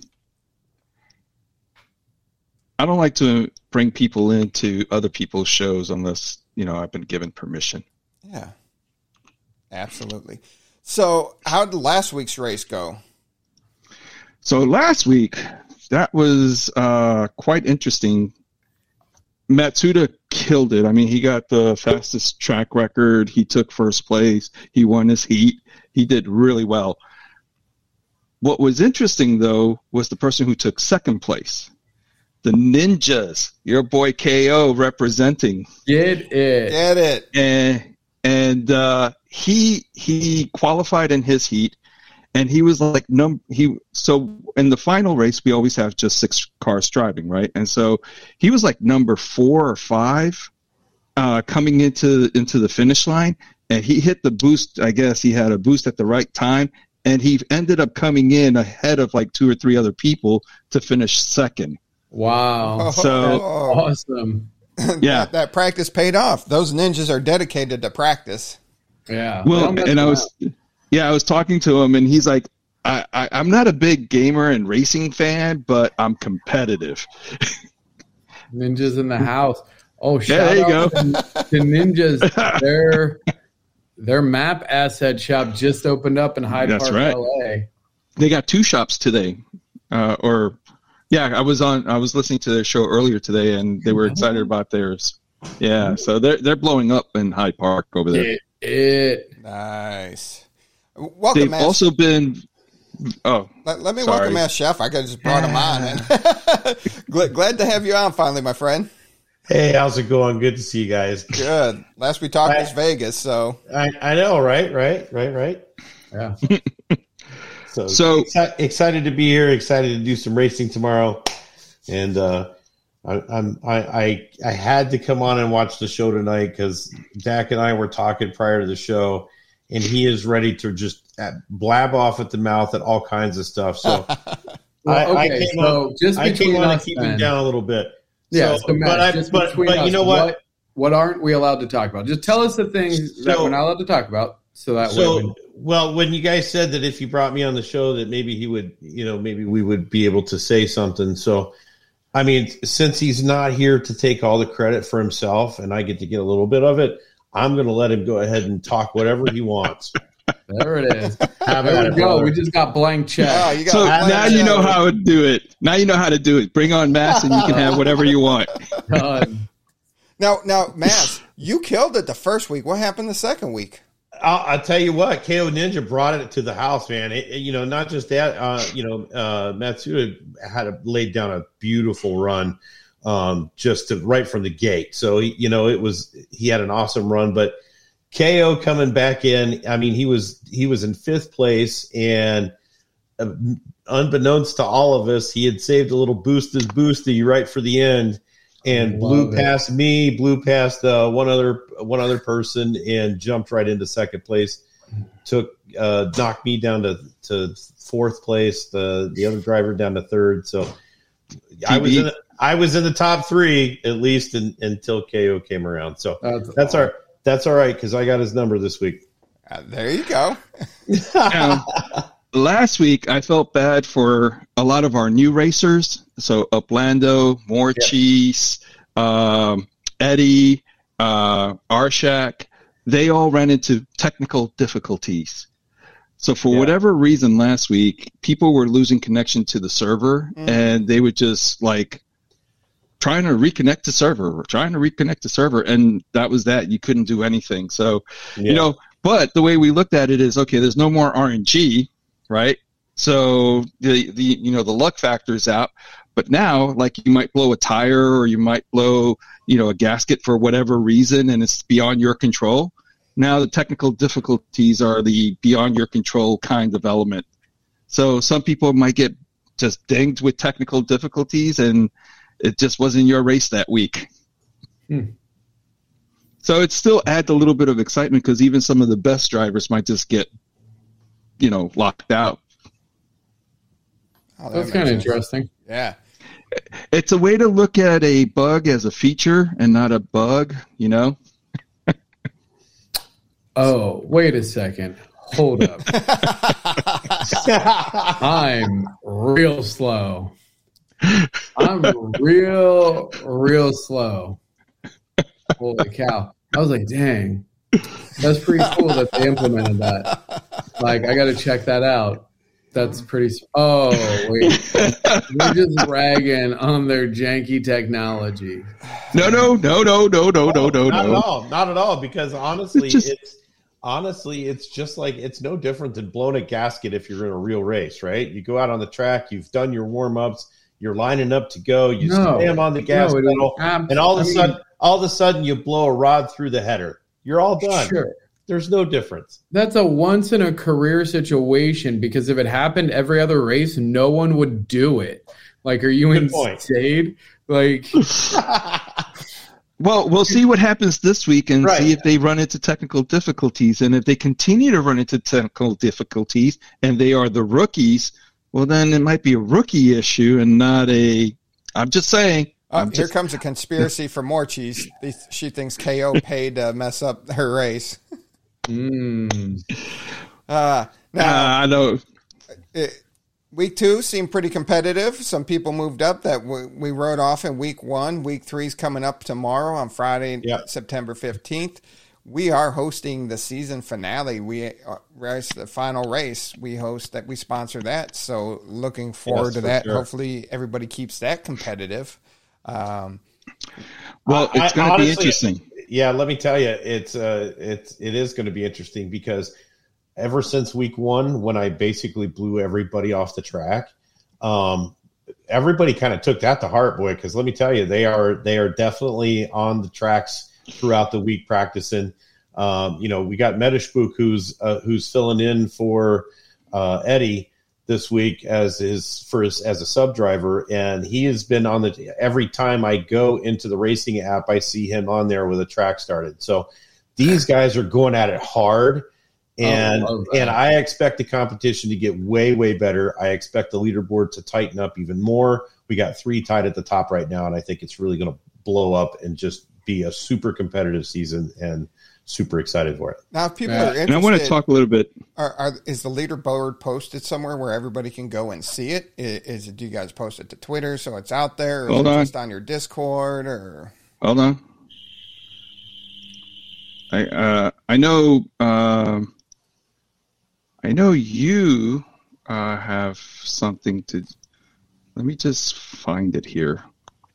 I don't like to bring people into other people's shows unless you know I've been given permission. Yeah, absolutely. So, how did last week's race go? So last week, that was uh, quite interesting. Matsuda killed it. I mean, he got the fastest track record. He took first place. He won his heat. He did really well. What was interesting, though, was the person who took second place the Ninjas, your boy KO representing. Get it. Get it. And and uh, he he qualified in his heat and he was like num he so in the final race we always have just six cars driving, right? And so he was like number 4 or 5 uh, coming into into the finish line and he hit the boost, I guess he had a boost at the right time and he ended up coming in ahead of like two or three other people to finish second. Wow. So awesome. Yeah. that, that, practice paid off. Those ninjas are dedicated to practice. Yeah. Well, and I was, out. Yeah, I was talking to him and he's like, I, I, I'm not a big gamer and racing fan, but I'm competitive. Ninjas in the house. Oh, shout yeah, there you out go. to Ninjas. their their map asset shop just opened up in Hyde That's Park, right. LA. They got two shops today, uh, or yeah, I was on. I was listening to their show earlier today, and they were excited about theirs. Yeah, so they're they're blowing up in Hyde Park over there. It, it. nice. Welcome, They've also been. Oh, let, let me sorry. welcome Mass Chef. I just brought him on. Glad, glad to have you on finally, my friend. Hey, how's it going? Good to see you guys. Good. Last we talked I- was Vegas, so I, I know, right? Right? Right? Right? Yeah. So, So- exci- excited to be here. Excited to do some racing tomorrow, and uh, I, I'm I, I I had to come on and watch the show tonight because Dak and I were talking prior to the show, and he is ready to just uh, blab off at the mouth at all kinds of stuff. So Well, I, I okay, came so on, just I came on to keep him down a little bit. Yeah, So- so, Matt, but I, but, but us, you know what? what? What aren't we allowed to talk about? Just tell us the things that we're not allowed to talk about, so that way. We- well, when you guys said that if you brought me on the show, that maybe he would, you know, maybe we would be able to say something. So, I mean, since he's not here to take all the credit for himself and I get to get a little bit of it, I'm going to let him go ahead and talk whatever he wants. There it is. How There about we go. brother? We just got blank check. oh, got So plenty now of you know how to do it. Now you know how to do it. Bring on Mass and you can have whatever you want. Done. Now, now, Mass, you killed it the first week. What happened the second week? I'll, I'll tell you what, KO Ninja brought it to the house, man. It, it- you know, not just that, uh, you know, uh, Matsuda had a, laid down a beautiful run, um, just to, right from the gate. So, he, you know, it was, he had an awesome run, but KO coming back in, I mean, he was, he was in fifth place and uh, unbeknownst to all of us, he had saved a little boost his boosty right for the end and blew it. past me, blew past uh, one other one other person, and jumped right into second place. Took uh, knocked me down to, to fourth place. The the other driver down to third. So I was in the, I was in the top three at least in, until KO came around. So That's, that's our that's all right because I got his number this week. Uh, there you go. Now, last week I felt bad for a lot of our new racers. So Uplando, Morchis, um, Eddie, uh, Arshak, they all ran into technical difficulties. So for Yeah. whatever reason last week, people were losing connection to the server Mm. and they would just like trying to reconnect the server, trying to reconnect the server. And that was that. You couldn't do anything. So you know but the way we looked at it is okay there's no more rng right so the the you know the luck factor is out but now like you might blow a tire or you might blow you know a gasket for whatever reason and it's beyond your control now the technical difficulties are the beyond your control kind of element so some people might get just dinged with technical difficulties and it just wasn't your race that week Hmm. so it still adds a little bit of excitement because even some of the best drivers might just get, you know, locked out. Oh, that that's kind of interesting. Yeah. It's a way to look at a bug as a feature and not a bug, you know? Oh, wait a second. Hold up. I'm real slow. I'm real, real slow. Holy cow. I was like, dang, that's pretty cool that they implemented that. Like, I got to check that out. That's pretty. Oh, wait. We're just ragging on their janky technology. No, no, no, no, no, no, no, no, Not at all. Not at all. Because honestly, it's, just, it's honestly, it's just like it's no different than blowing a gasket if you're in a real race, right? You go out on the track, you've done your warm ups, you're lining up to go, you No. slam on the gas No, pedal, and all of a I mean, sudden, all of a sudden, you blow a rod through the header. You're all done. Sure. There's no difference. That's a once in a career situation because if it happened every other race, no one would do it. Like, are you Good point. insane? Like, Well, we'll see what happens this week and Right. see if they run into technical difficulties. And if they continue to run into technical difficulties and they are the rookies, well, then it might be a rookie issue and not a. I'm just saying. Oh, I'm here just, comes a conspiracy for Morchis. She thinks KO paid to mess up her race. mm, Uh, now, Uh, I know. it, week two seemed pretty competitive. Some people moved up that we, we rode off in week one. Week three's coming up tomorrow on Friday, Yeah. September 15th. We are hosting the season finale. We uh, race the final race. We host that. We sponsor that. So looking forward Yes, to for that. sure. Hopefully everybody keeps that competitive. Um, Well, it's going to be interesting. Yeah, let me tell you, it's uh, it's it is going to be interesting because ever since week one, when I basically blew everybody off the track, um, everybody kind of took that to heart, boy. Because let me tell you, they are they are definitely on the tracks throughout the week practicing. Um, you know, we got Metashpook who's uh, who's filling in for uh, Eddie this week as his first as a sub driver, and he has been on the every time I go into the racing app, I see him on there with a track started. So these guys are going at it hard. And oh, and I expect the competition to get way way better. I expect the leaderboard to tighten up even more. We got three tied at the top right now, and I think it's really going to blow up and just be a super competitive season. And super excited for it. Now, if people yeah. are interested, and I want to talk a little bit. Are, are, is the leaderboard posted somewhere where everybody can go and see it? Is, is it? Do you guys post it to Twitter so it's out there, or Hold on. just on your Discord? Or hold on. I uh, I know uh, I know you uh, have something to. Let me just find it here.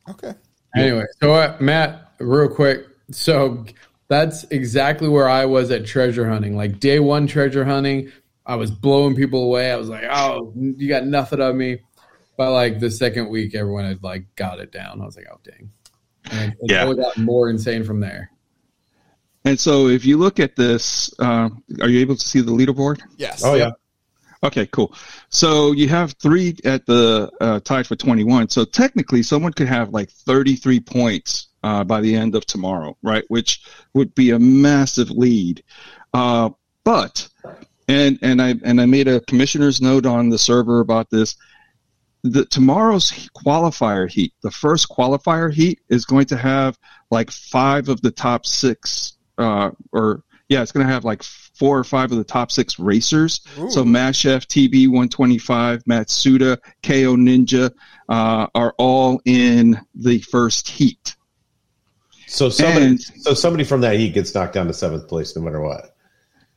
Okay. Anyway, so uh, Matt, real quick. So that's exactly where I was at treasure hunting. Like day one treasure hunting, I was blowing people away. I was like, "Oh, you got nothing on me." But like the second week, everyone had like got it down. I was like, "Oh, dang!" And it yeah. got more insane from there. And so, if you look at this, uh, are you able to see the leaderboard? Yes. Oh yeah. Okay, cool. So you have three at the uh, tied for 21. So technically, someone could have like 33 points uh, by the end of tomorrow, right? Which would be a massive lead. Uh, but and and I and I made a commissioner's note on the server about this. The tomorrow's qualifier heat, the first qualifier heat, is going to have like five of the top six, uh, or yeah, it's going to have like four or five of the top six racers. Ooh. So Mass Chef, TB 125, Matsuda, KO Ninja uh, are all in the first heat. So somebody, and, so somebody from that heat gets knocked down to seventh place, no matter what.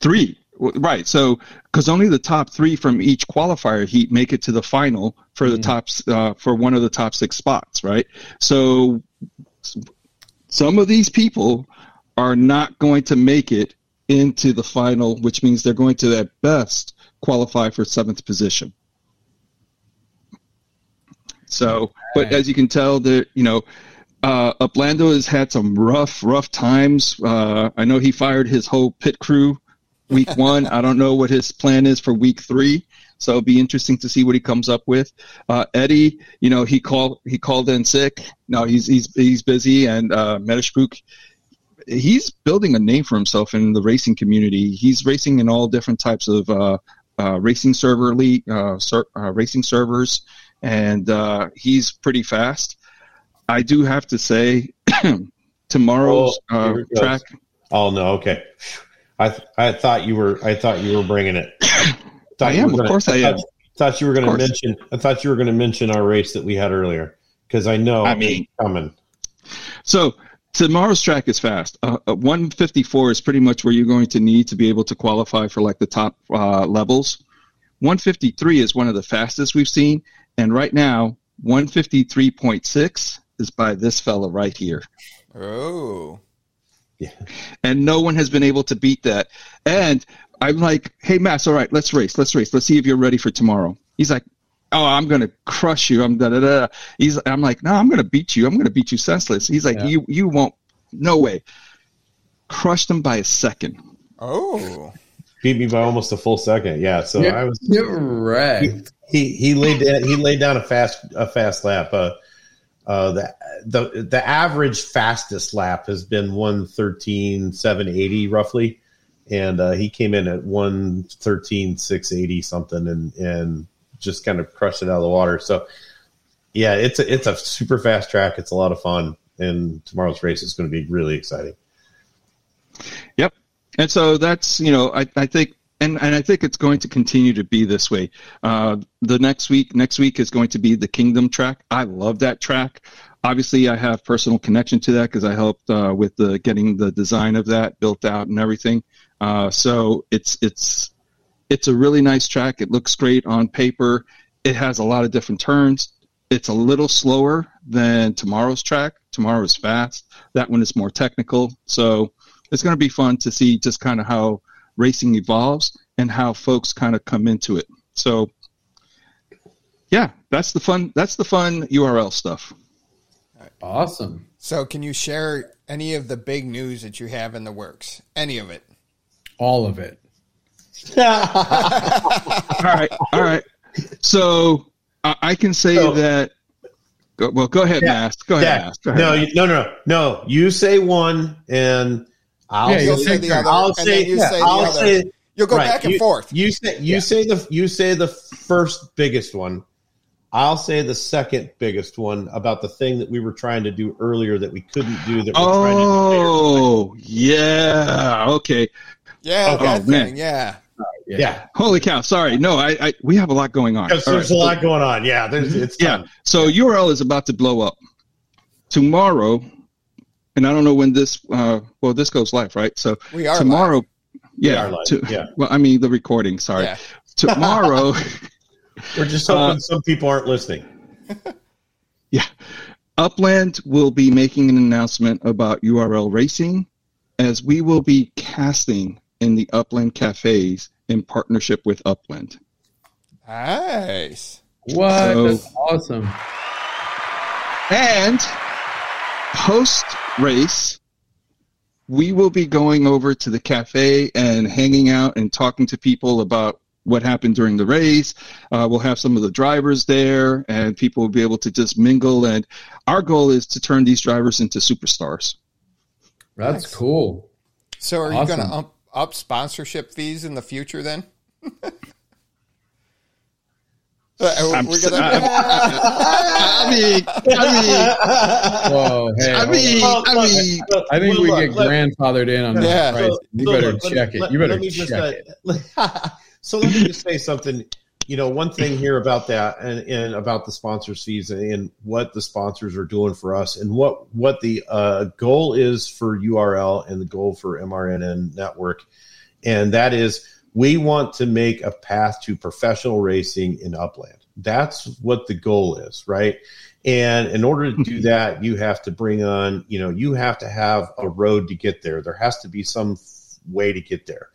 Three, right? So because only the top three from each qualifier heat make it to the final for the mm. tops uh, for one of the top six spots, right? So some of these people are not going to make it into the final, which means they're going to at best qualify for seventh position. So, but as you can tell, that you know uh, Uplandro has had some rough, rough times. Uh, I know he fired his whole pit crew week one. I don't know what his plan is for week three. So it'll be interesting to see what he comes up with. Uh, Eddie, you know, he called he called in sick. No, he's he's he's busy, and uh, Metashpook, he's building a name for himself in the racing community. He's racing in all different types of uh, uh, racing server league, uh, ser- uh, racing servers, and uh, he's pretty fast. I do have to say, tomorrow's oh, uh, track. Oh no, okay. I th- I thought you were I thought you were bringing it. I am, gonna, of course, I, I am. Thought, you were going to mention. I thought you were going to mention our race that we had earlier because I know I mean coming. So tomorrow's track is fast. Uh, uh, 154 is pretty much where you're going to need to be able to qualify for like the top uh, levels. 153 is one of the fastest we've seen, and right now 153.6 is by this fella right here. Oh. Yeah. And no one has been able to beat that. And I'm like, hey, Mass, all right, let's race. Let's race. Let's see if you're ready for tomorrow. He's like, oh, I'm going to crush you. I'm da da da. He's, I'm like, no, I'm going to beat you. I'm going to beat you senseless. He's like, yeah. you, you won't. No way. Crushed him by a second. Oh. Beat me by almost a full second. Yeah. So you're, I was. You're right. He, he, he laid down, he laid down a fast a fast lap. Uh, uh, the the the average fastest lap has been one thirteen seven eighty roughly, and uh, he came in at one thirteen six eighty something, and and just kind of crushed it out of the water. So yeah, it's a it's a super fast track. It's a lot of fun, and tomorrow's race is going to be really exciting. Yep, and so that's you know I I think and and I think it's going to continue to be this way. Uh, the next week, next week is going to be the Kingdom track. I love that track. Obviously, I have personal connection to that because I helped uh, with the getting the design of that built out and everything. Uh, so it's it's it's a really nice track. It looks great on paper. It has a lot of different turns. It's a little slower than tomorrow's track. Tomorrow is fast. That one is more technical. So it's going to be fun to see just kind of how racing evolves and how folks kind of come into it. So yeah, that's the fun. That's the fun URL stuff. Awesome. So, can you share any of the big news that you have in the works? Any of it? All of it. All right, all right. So I I can say So- that. Go, well, go ahead, Yeah. Mass. Go ahead, Yeah. Mass. Go ahead, No, Mass. you, no, no, no. You say one, and I'll Yeah, say, you'll You'll say the other, I'll and say, then you yeah, say the I'll other. say. You'll go right, back and you- forth. You say you say the you say the first biggest one. I'll say the second biggest one about the thing that we were trying to do earlier that we couldn't do that we're trying to do later. Oh, yeah. Okay. yeah, Oh, that man. thing. Yeah. Yeah, Holy cow! Sorry. No, I, I we have a lot going on. there's right. a lot going on. Yeah, there's it's Yeah. time. So URL is about to blow up tomorrow, and I don't know when this. Uh, well, this goes live, right? So We are tomorrow. We Yeah. are live, to- yeah. Well, I mean the recording. Sorry. Yeah. Tomorrow. We're just hoping Uh, some people aren't listening. yeah. Upland will be making an announcement about URL racing, as we will be casting in the Upland cafes in partnership with Upland. Nice. What? So- That's awesome. And post race, we will be going over to the cafe and hanging out and talking to people about what happened during the race. Uh, we'll have some of the drivers there, and people will be able to just mingle. And our goal is to turn these drivers into superstars. That's Nice. cool. So, are you going to up, up sponsorship fees in the future then? Uh, I'm we're gonna, I mean, I Whoa, hey, mean, I hold mean, on. I mean, I think Well, we look, get let- grandfathered in on this Yeah. price. You So, better look, let- check it. You better let me just, check it. uh, so let me just say something. You know, one thing here about that, and, and about the sponsors fees, and, and what the sponsors are doing for us, and what what the uh, goal is for URL and the goal for MRNN Network, and that is we want to make a path to professional racing in Upland. That's what the goal is, right? And in order to do that, you have to bring on, you know, you have to have a road to get there. There has to be some f- way to get there.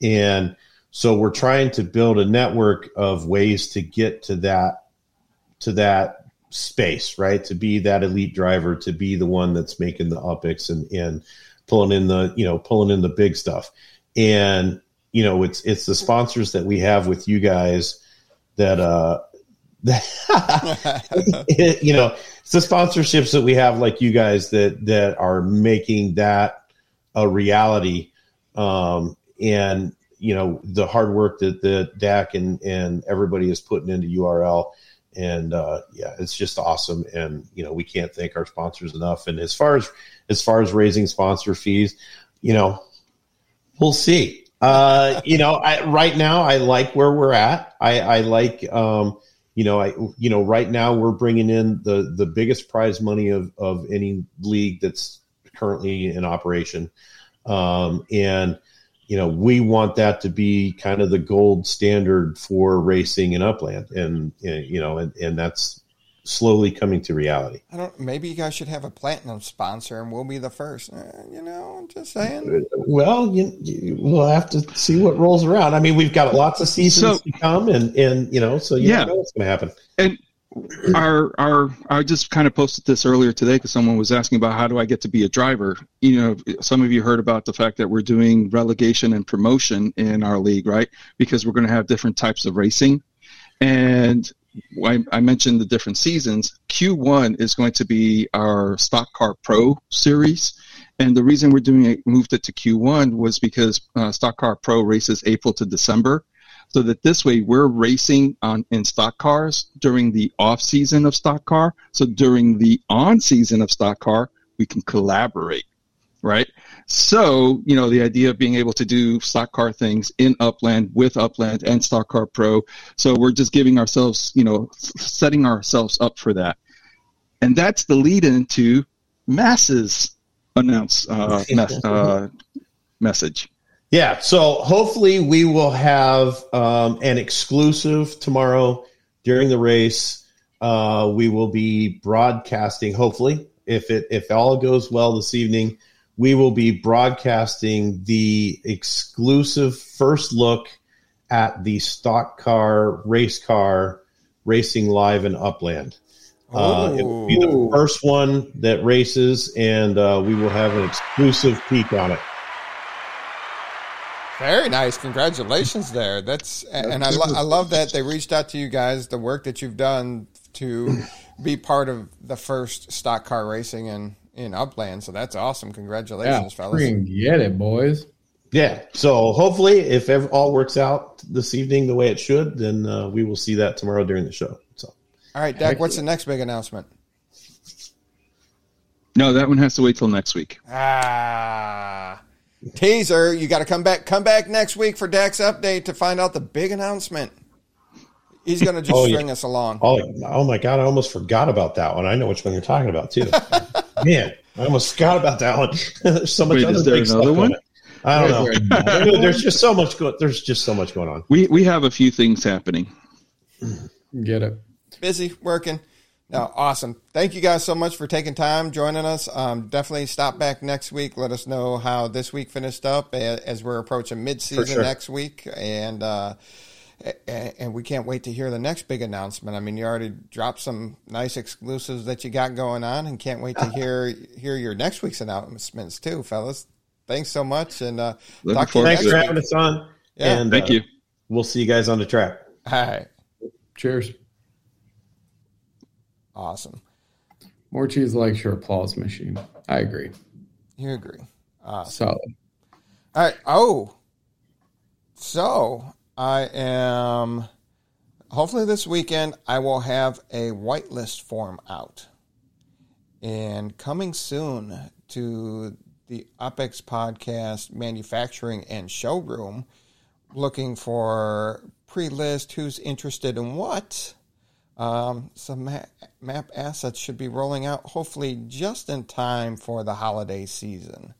And so we're trying to build a network of ways to get to that to that space, right? To be that elite driver, to be the one that's making the UpX and and pulling in the, you know, pulling in the big stuff. And you know, it's it's the sponsors that we have with you guys that uh that you know it's the sponsorships that we have like you guys that that are making that a reality um and you know the hard work that the Dak and and everybody is putting into URL and uh yeah it's just awesome. And you know we can't thank our sponsors enough. And as far as as far as raising sponsor fees you know we'll see. Uh you know I right now I like where we're at. I I like um you know, I you know, right now we're bringing in the the biggest prize money of of any league that's currently in operation, um, and you know, we want that to be kind of the gold standard for racing in Upland, and you know, and and that's slowly coming to reality. I don't. Maybe you guys should have a platinum sponsor, and we'll be the first. Uh, you know, I'm just saying. Well, you, you, we'll have to see what rolls around. I mean, we've got lots of seasons So- to come, and and you know, so you Yeah. know what's going to happen. and our our I just kind of posted this earlier today because someone was asking about how do I get to be a driver. You know, some of you heard about the fact that we're doing relegation and promotion in our league, right? Because we're going to have different types of racing, and I, I mentioned the different seasons. Q1 is going to be our Stock Car Pro series. And the reason we're doing it, moved it to Q1 was because uh, Stock Car Pro races April to December so that this way we're racing on in stock cars during the off season of stock car. So during the on season of stock car, we can collaborate, right? So, you know, the idea of being able to do stock car things in Upland with Upland and Stock Car Pro. So we're just giving ourselves, you know, setting ourselves up for that. And that's the lead into masses announce uh, mes- uh, message. Yeah, so hopefully we will have um, an exclusive tomorrow during the race. Uh, we will be broadcasting. Hopefully, if it if all goes well this evening, we will be broadcasting the exclusive first look at the stock car race car racing live in Upland. Uh, it will be the first one that races, and uh, we will have an exclusive peek on it. Very nice. Congratulations there. That's and I, lo- I love that they reached out to you guys. The work that you've done to be part of the first stock car racing in in Upland. So that's awesome. Yeah, Congratulations, fellas. freaking get it, boys. Yeah. So hopefully, if ever, all works out this evening the way it should, then uh, we will see that tomorrow during the show. So All right, Dak. What's the next big announcement? No, that one has to wait till next week. Ah, teaser. You got to come back. Come back next week for Dak's update to find out the big announcement. He's going to just Oh, yeah. us along. Oh, oh my God! I almost forgot about that one. I know which one you're talking about too. Man, I almost forgot about that one. there's so much. Wait, other is there another going one? on. I don't know. There there's just so much. Go- there's just so much going on. We we have a few things happening. Get it. busy working. No, awesome. Thank you guys so much for taking time joining us. Um, definitely stop back next week. Let us know how this week finished up as we're approaching mid-season sure. next week, and uh, and we can't wait to hear the next big announcement. I mean, you already dropped some nice exclusives that you got going on, and can't wait to hear hear your next week's announcements too, fellas. Thanks so much, and uh, Looking talk to you forward next Thanks for week. having us on. Yeah. and Thank uh, you. We'll see you guys on the track. All right, Cheers. Awesome. Morchis likes your applause machine. I agree. You agree? Solid. All right. Oh, so I am. Hopefully, this weekend I will have a whitelist form out, and coming soon to the Upex Podcast Manufacturing and Showroom, looking for pre-list who's interested in what. Um, some map, map assets should be rolling out hopefully just in time for the holiday season.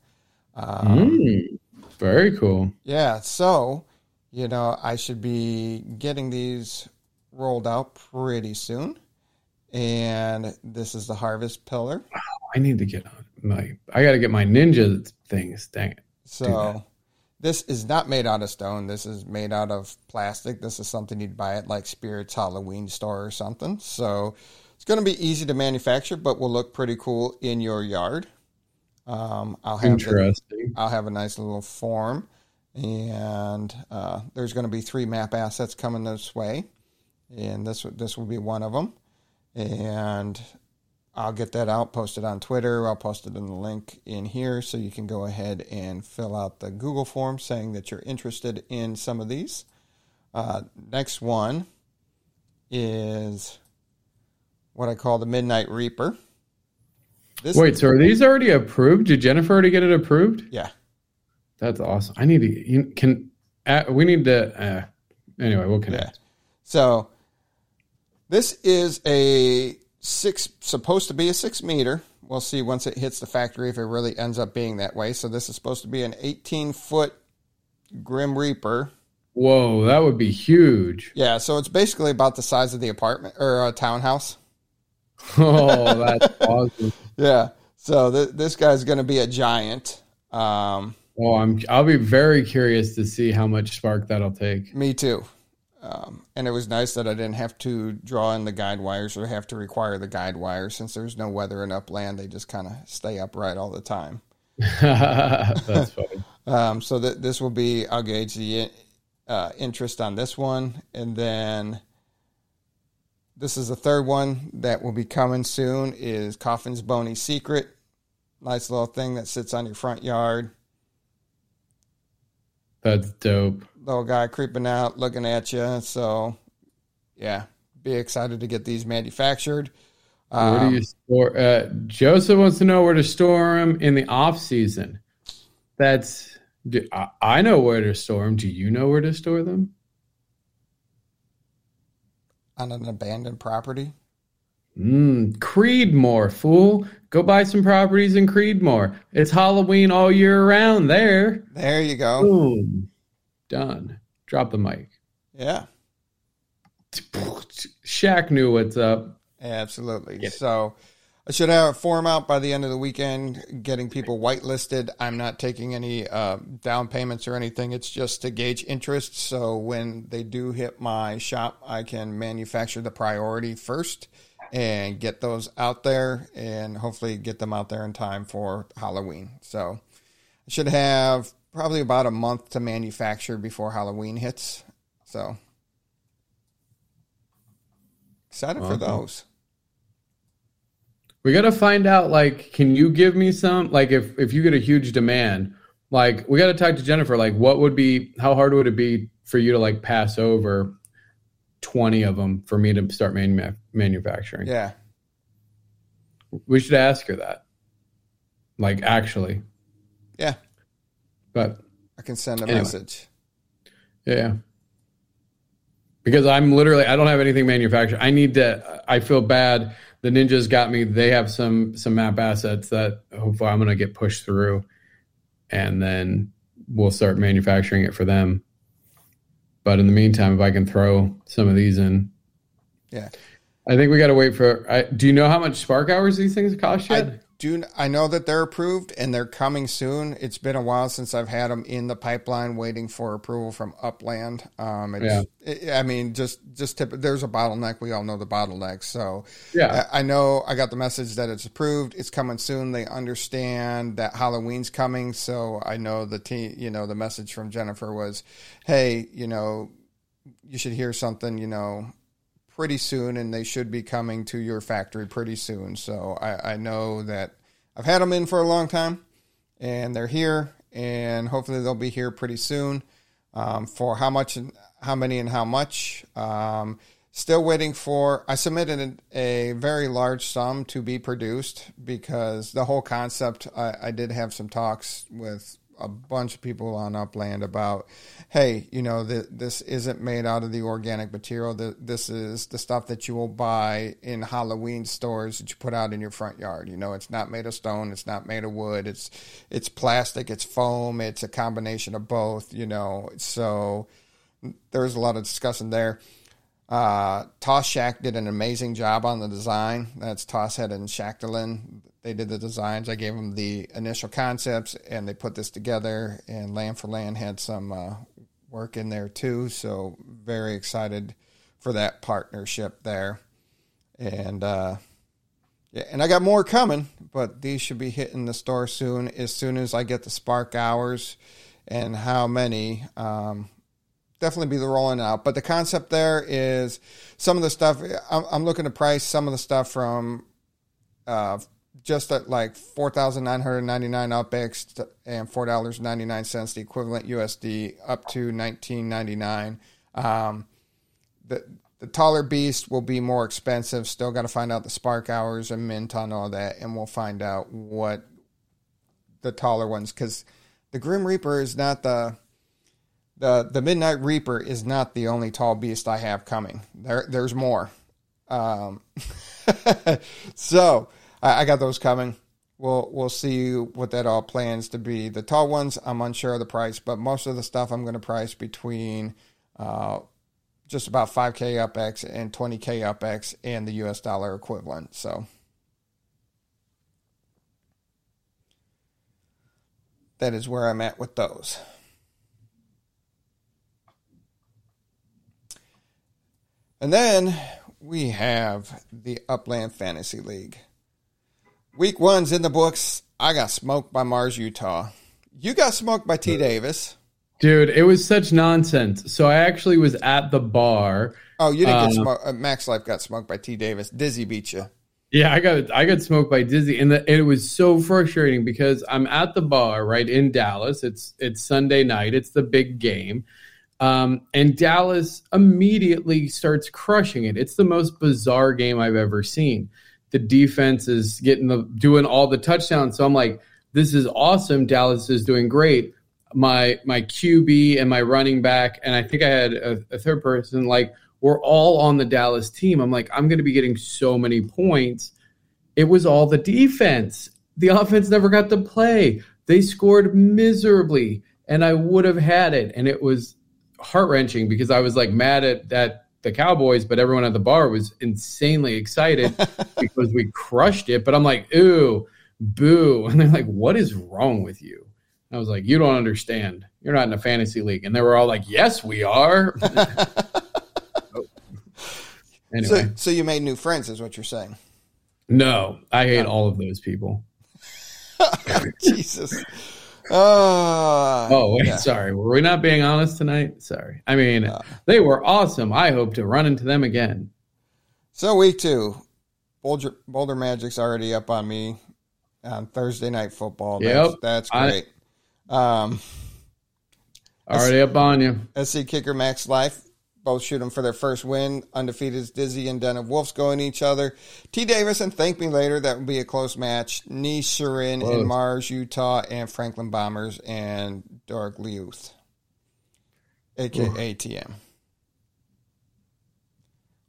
Mm, very cool. Yeah, so you know, I should be getting these rolled out pretty soon. And this is the harvest pillar. I need to get on my. I got to get my ninja things. Dang it. So this is not made out of stone. This is made out of plastic. This is something you'd buy at like Spirit's Halloween store or something. So it's going to be easy to manufacture, but will look pretty cool in your yard. Um, I'll have the, Interesting. I'll have a nice little form, and uh, there's going to be three map assets coming this way, and this this will be one of them, and I'll get that out, post it on Twitter. I'll post it in the link in here, so you can go ahead and fill out the Google form saying that you're interested in some of these. Uh, next one is what I call the Midnight Reaper. This, Wait, so are these already approved? Did Jennifer already get it approved? yeah. That's awesome. I need to. You can. Uh, we need to. Uh, anyway, we'll Yeah. connect. So this is a six, supposed to be a six meter. We'll see once it hits the factory if it really ends up being that way. So this is supposed to be an 18 foot Grim Reaper. Whoa, that would be huge. Yeah, so it's basically about the size of the apartment or a townhouse. Oh, that's awesome. Yeah. So th- this guy's going to be a giant. Um, Oh, I'm. I'll be very curious to see how much spark that'll take. me too. Um, and it was nice that I didn't have to draw in the guide wires or have to require the guide wires since there's no weather in upland. They just kind of stay upright all the time. that's funny. Um, so that this will be, I'll gauge the uh, interest on this one, and then this is the third one that will be coming soon. Is Coffin's Bony Secret, nice little thing that sits on your front yard. That's dope. Little guy creeping out, looking at you. So, yeah, be excited to get these manufactured. Where do Um, you store? Uh, Joseph wants to know where to store them in the off season. That's. do- I, I know where to store them. Do you know where to store them? on an abandoned property. Mm, Creedmoor, fool. Go buy some properties in Creedmoor. It's Halloween all year round there. There you go. Boom. Done. Drop the mic. Yeah. Shaq knew what's up. Absolutely. So, I should have a form out by the end of the weekend, getting people whitelisted. I'm not taking any uh, down payments or anything. It's just to gauge interest. So when they do hit my shop, I can manufacture the priority first and get those out there and hopefully get them out there in time for Halloween. So I should have probably about a month to manufacture before Halloween hits. So excited for those. We got to find out. Like, can you give me some? Like, if if you get a huge demand, like we got to talk to Jennifer. Like, what would be? How hard would it be for you to like pass over twenty of them for me to start manu- manufacturing? Yeah. We should ask her that. Like, actually, Yeah. But I can send a Anyway. message. Yeah. Because I'm literally I don't have anything manufactured. I need to I feel bad. The ninjas got me. They have some some map assets that hopefully I'm gonna get pushed through and then we'll start manufacturing it for them. But in the meantime, if I can throw some of these in. Yeah. I think we gotta wait for I, do you know how much spark hours these things cost yet? I do. I know that they're approved and they're coming soon. It's been a while since I've had them in the pipeline, waiting for approval from Upland. Um, it's, it- I mean, just just tip, there's a bottleneck. We all know the bottleneck. So yeah. I, I know I got the message that it's approved. It's coming soon. They understand that Halloween's coming. So I know the team. You know, the message from Jennifer was, "Hey, you know, you should hear something. You know." Pretty soon and they should be coming to your factory pretty soon. So I, I know that I've had them in for a long time and they're here and hopefully they'll be here pretty soon. Um, for how much and how many and how much. Um, still waiting for, I submitted a, very large sum to be produced because the whole concept, I, I did have some talks with a bunch of people on Upland about, hey, you know, th- this isn't made out of the organic material. Th- this is the stuff that you will buy in Halloween stores that you put out in your front yard. You know, it's not made of stone. It's not made of wood. It's it's plastic. It's foam. It's a combination of both. You know, so there's a lot of discussion there. Uh, Toss Shack did an amazing job on the design. That's Tosshead and Shacklin. They did the designs. I gave them the initial concepts, and they put this together. And Land for Land had some uh, work in there too. So very excited for that partnership there. And uh, yeah, and I got more coming, but these should be hitting the store soon. As soon as I get the Spark hours and how many. Um, definitely be the rolling out. But the concept there is some of the stuff. I'm, I'm looking to price some of the stuff from uh, just at like four thousand nine hundred ninety nine UpX to- and four dollars ninety nine cents, the equivalent USD, up to nineteen ninety nine. Um, the the taller beast will be more expensive. Still got to find out the spark hours and mint on all that, and we'll find out what the taller ones because the Grim Reaper is not the the the Midnight Reaper is not the only tall beast I have coming. There there's more. Um, so I, I got those coming. We'll we'll see what that all plans to be. The tall ones, I'm unsure of the price, but most of the stuff I'm going to price between uh, just about 5k upx and 20k upx and the US dollar equivalent. So that is where I'm at with those. And then we have the Upland Fantasy League. Week one's in the books. I got smoked by Mars, Utah. You got smoked by T. Davis. Dude, it was such nonsense. So I actually was at the bar. Oh, you didn't get Uh, smoked. Uh, Max Life got smoked by T. Davis. Dizzy beat you. Yeah, I got I got smoked by Dizzy, and, the, it was so frustrating because I'm at the bar right in Dallas. It's it's Sunday night. It's the big game, um, and Dallas immediately starts crushing it. It's the most bizarre game I've ever seen. The defense is getting the doing all the touchdowns. So I'm like, this is awesome. Dallas is doing great. My my QB and my running back, and I think I had a, a third person like we're all on the Dallas team. I'm like, I'm going to be getting so many points. It was all the defense. The offense never got to play. They scored miserably, and I would have had it. And it was heart wrenching because I was like mad at that the Cowboys, but everyone at the bar was insanely excited because we crushed it. But I'm like, ooh, boo. And they're like, what is wrong with you? I was like, you don't understand. You're not in a fantasy league. And they were all like, yes, we are. anyway, So, so you made new friends, is what you're saying. no, I hate oh. all of those people. Jesus. Uh, Oh, wait, yeah. sorry. Were we not being honest tonight? Sorry. I mean, they were awesome. I hope to run into them again. So week two, Boulder, Boulder Magic's already up on me on Thursday night football. That's, Yep. that's I- great. Um, Already up on you. SC Kicker Max Life, both shooting for their first win. Undefeated Dizzy and Den of Wolves going each other. T Davis and ThankMeLater, that would be a close match. Nisharin Close. and Mars, Utah, and Franklin Bombers and Dark Leuth, aka TM.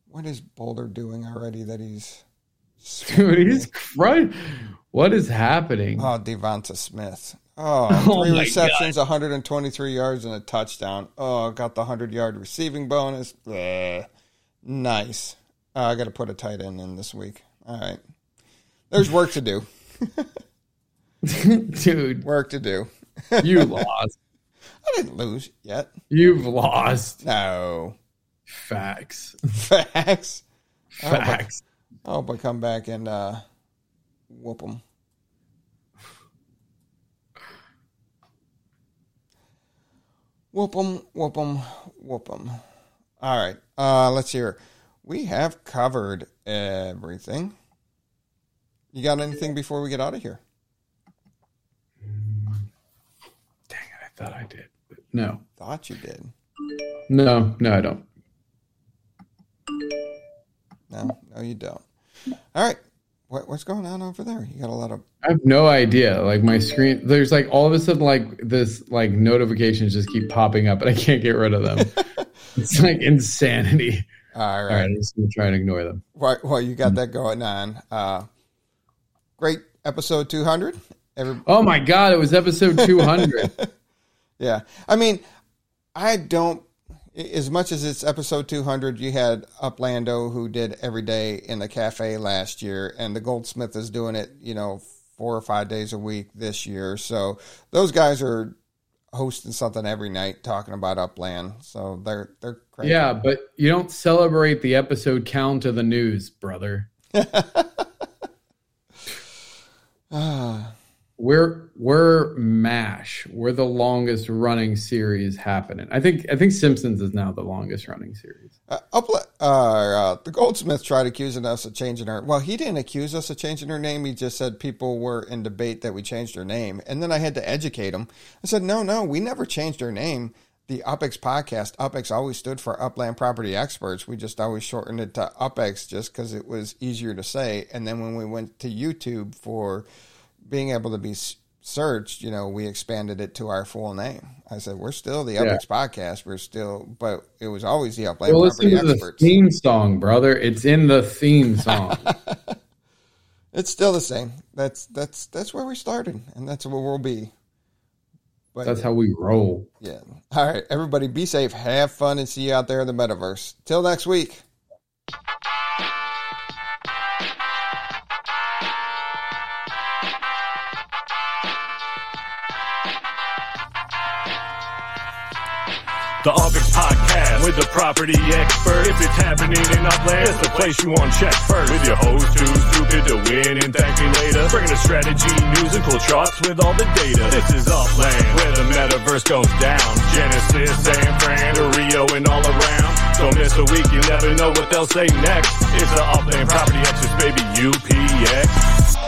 What is Boulder doing already that he's. Dude, he's crying. What is happening? Oh, Devonta Smith. Oh, Oh three my receptions, 123 yards, and a touchdown. Oh, got the 100 yard receiving bonus. Bleh. Nice. Uh, I got to put a tight end in this week. All right. There's work to do. Dude, Work to do. you lost. I didn't lose yet. You've lost. No. Facts. Facts. I hope I- Facts. I hope I come back and uh, whoop them. Whoop them, whoop them, whoop them. All right, uh, let's hear. We have covered everything. You got anything before we get out of here? Dang it, I thought I did. No. Thought you did. No, no, I don't. No, no, you don't. All right, what, what's going on over there? You got a lot of. I have no idea. Like my screen, there's like all of a sudden like this like notifications just keep popping up, and I can't get rid of them. it's like insanity. All All right. right, I'm just gonna try and ignore them. While, while you got that going on, uh, great episode 200. Every, Oh my god, it was episode 200. yeah. I mean, I don't, as much as it's episode 200, you had Uplando who did every day in the cafe last year, and the Goldsmith is doing it, you know, four or five days a week this year. So those guys are hosting something every night talking about Upland. So they're, they're crazy. yeah, but you don't celebrate the episode count of the news, brother. We're we're Mash. We're the longest running series happening. I think I think Simpsons is now the longest running series. Uh, uh, uh, the Goldsmith tried accusing us of changing her. Well, he didn't accuse us of changing her name. He just said people were in debate that we changed her name, and then I had to educate him. I said, "No, no, we never changed her name. The UPEX podcast, UPEX always stood for Upland Property Xperts. We just always shortened it to UPEX just because it was easier to say. And then when we went to YouTube for being able to be searched, you know, we expanded it to our full name. I said, we're still the UPEX podcast. We're still, but it was always the Upland Well, listen Property to the theme song, brother. It's in the theme song. It's still the same. That's that's that's where we started, and that's where we'll be. But That's how we roll. yeah. All right, everybody, be safe, have fun, and see you out there in the metaverse. Till next week. The Upix Podcast with the property expert. If it's happening in Upland, it's the place you want to check first. With your host too stupid to win and ThankMeLater. Bringing the strategy, news, and cool charts with all the data. This is Upland, where the metaverse goes down. Genesis, San Fran, to Rio, and all around. Don't miss a week, you never know what they'll say next. It's the Upland Property Xperts, baby, UPX.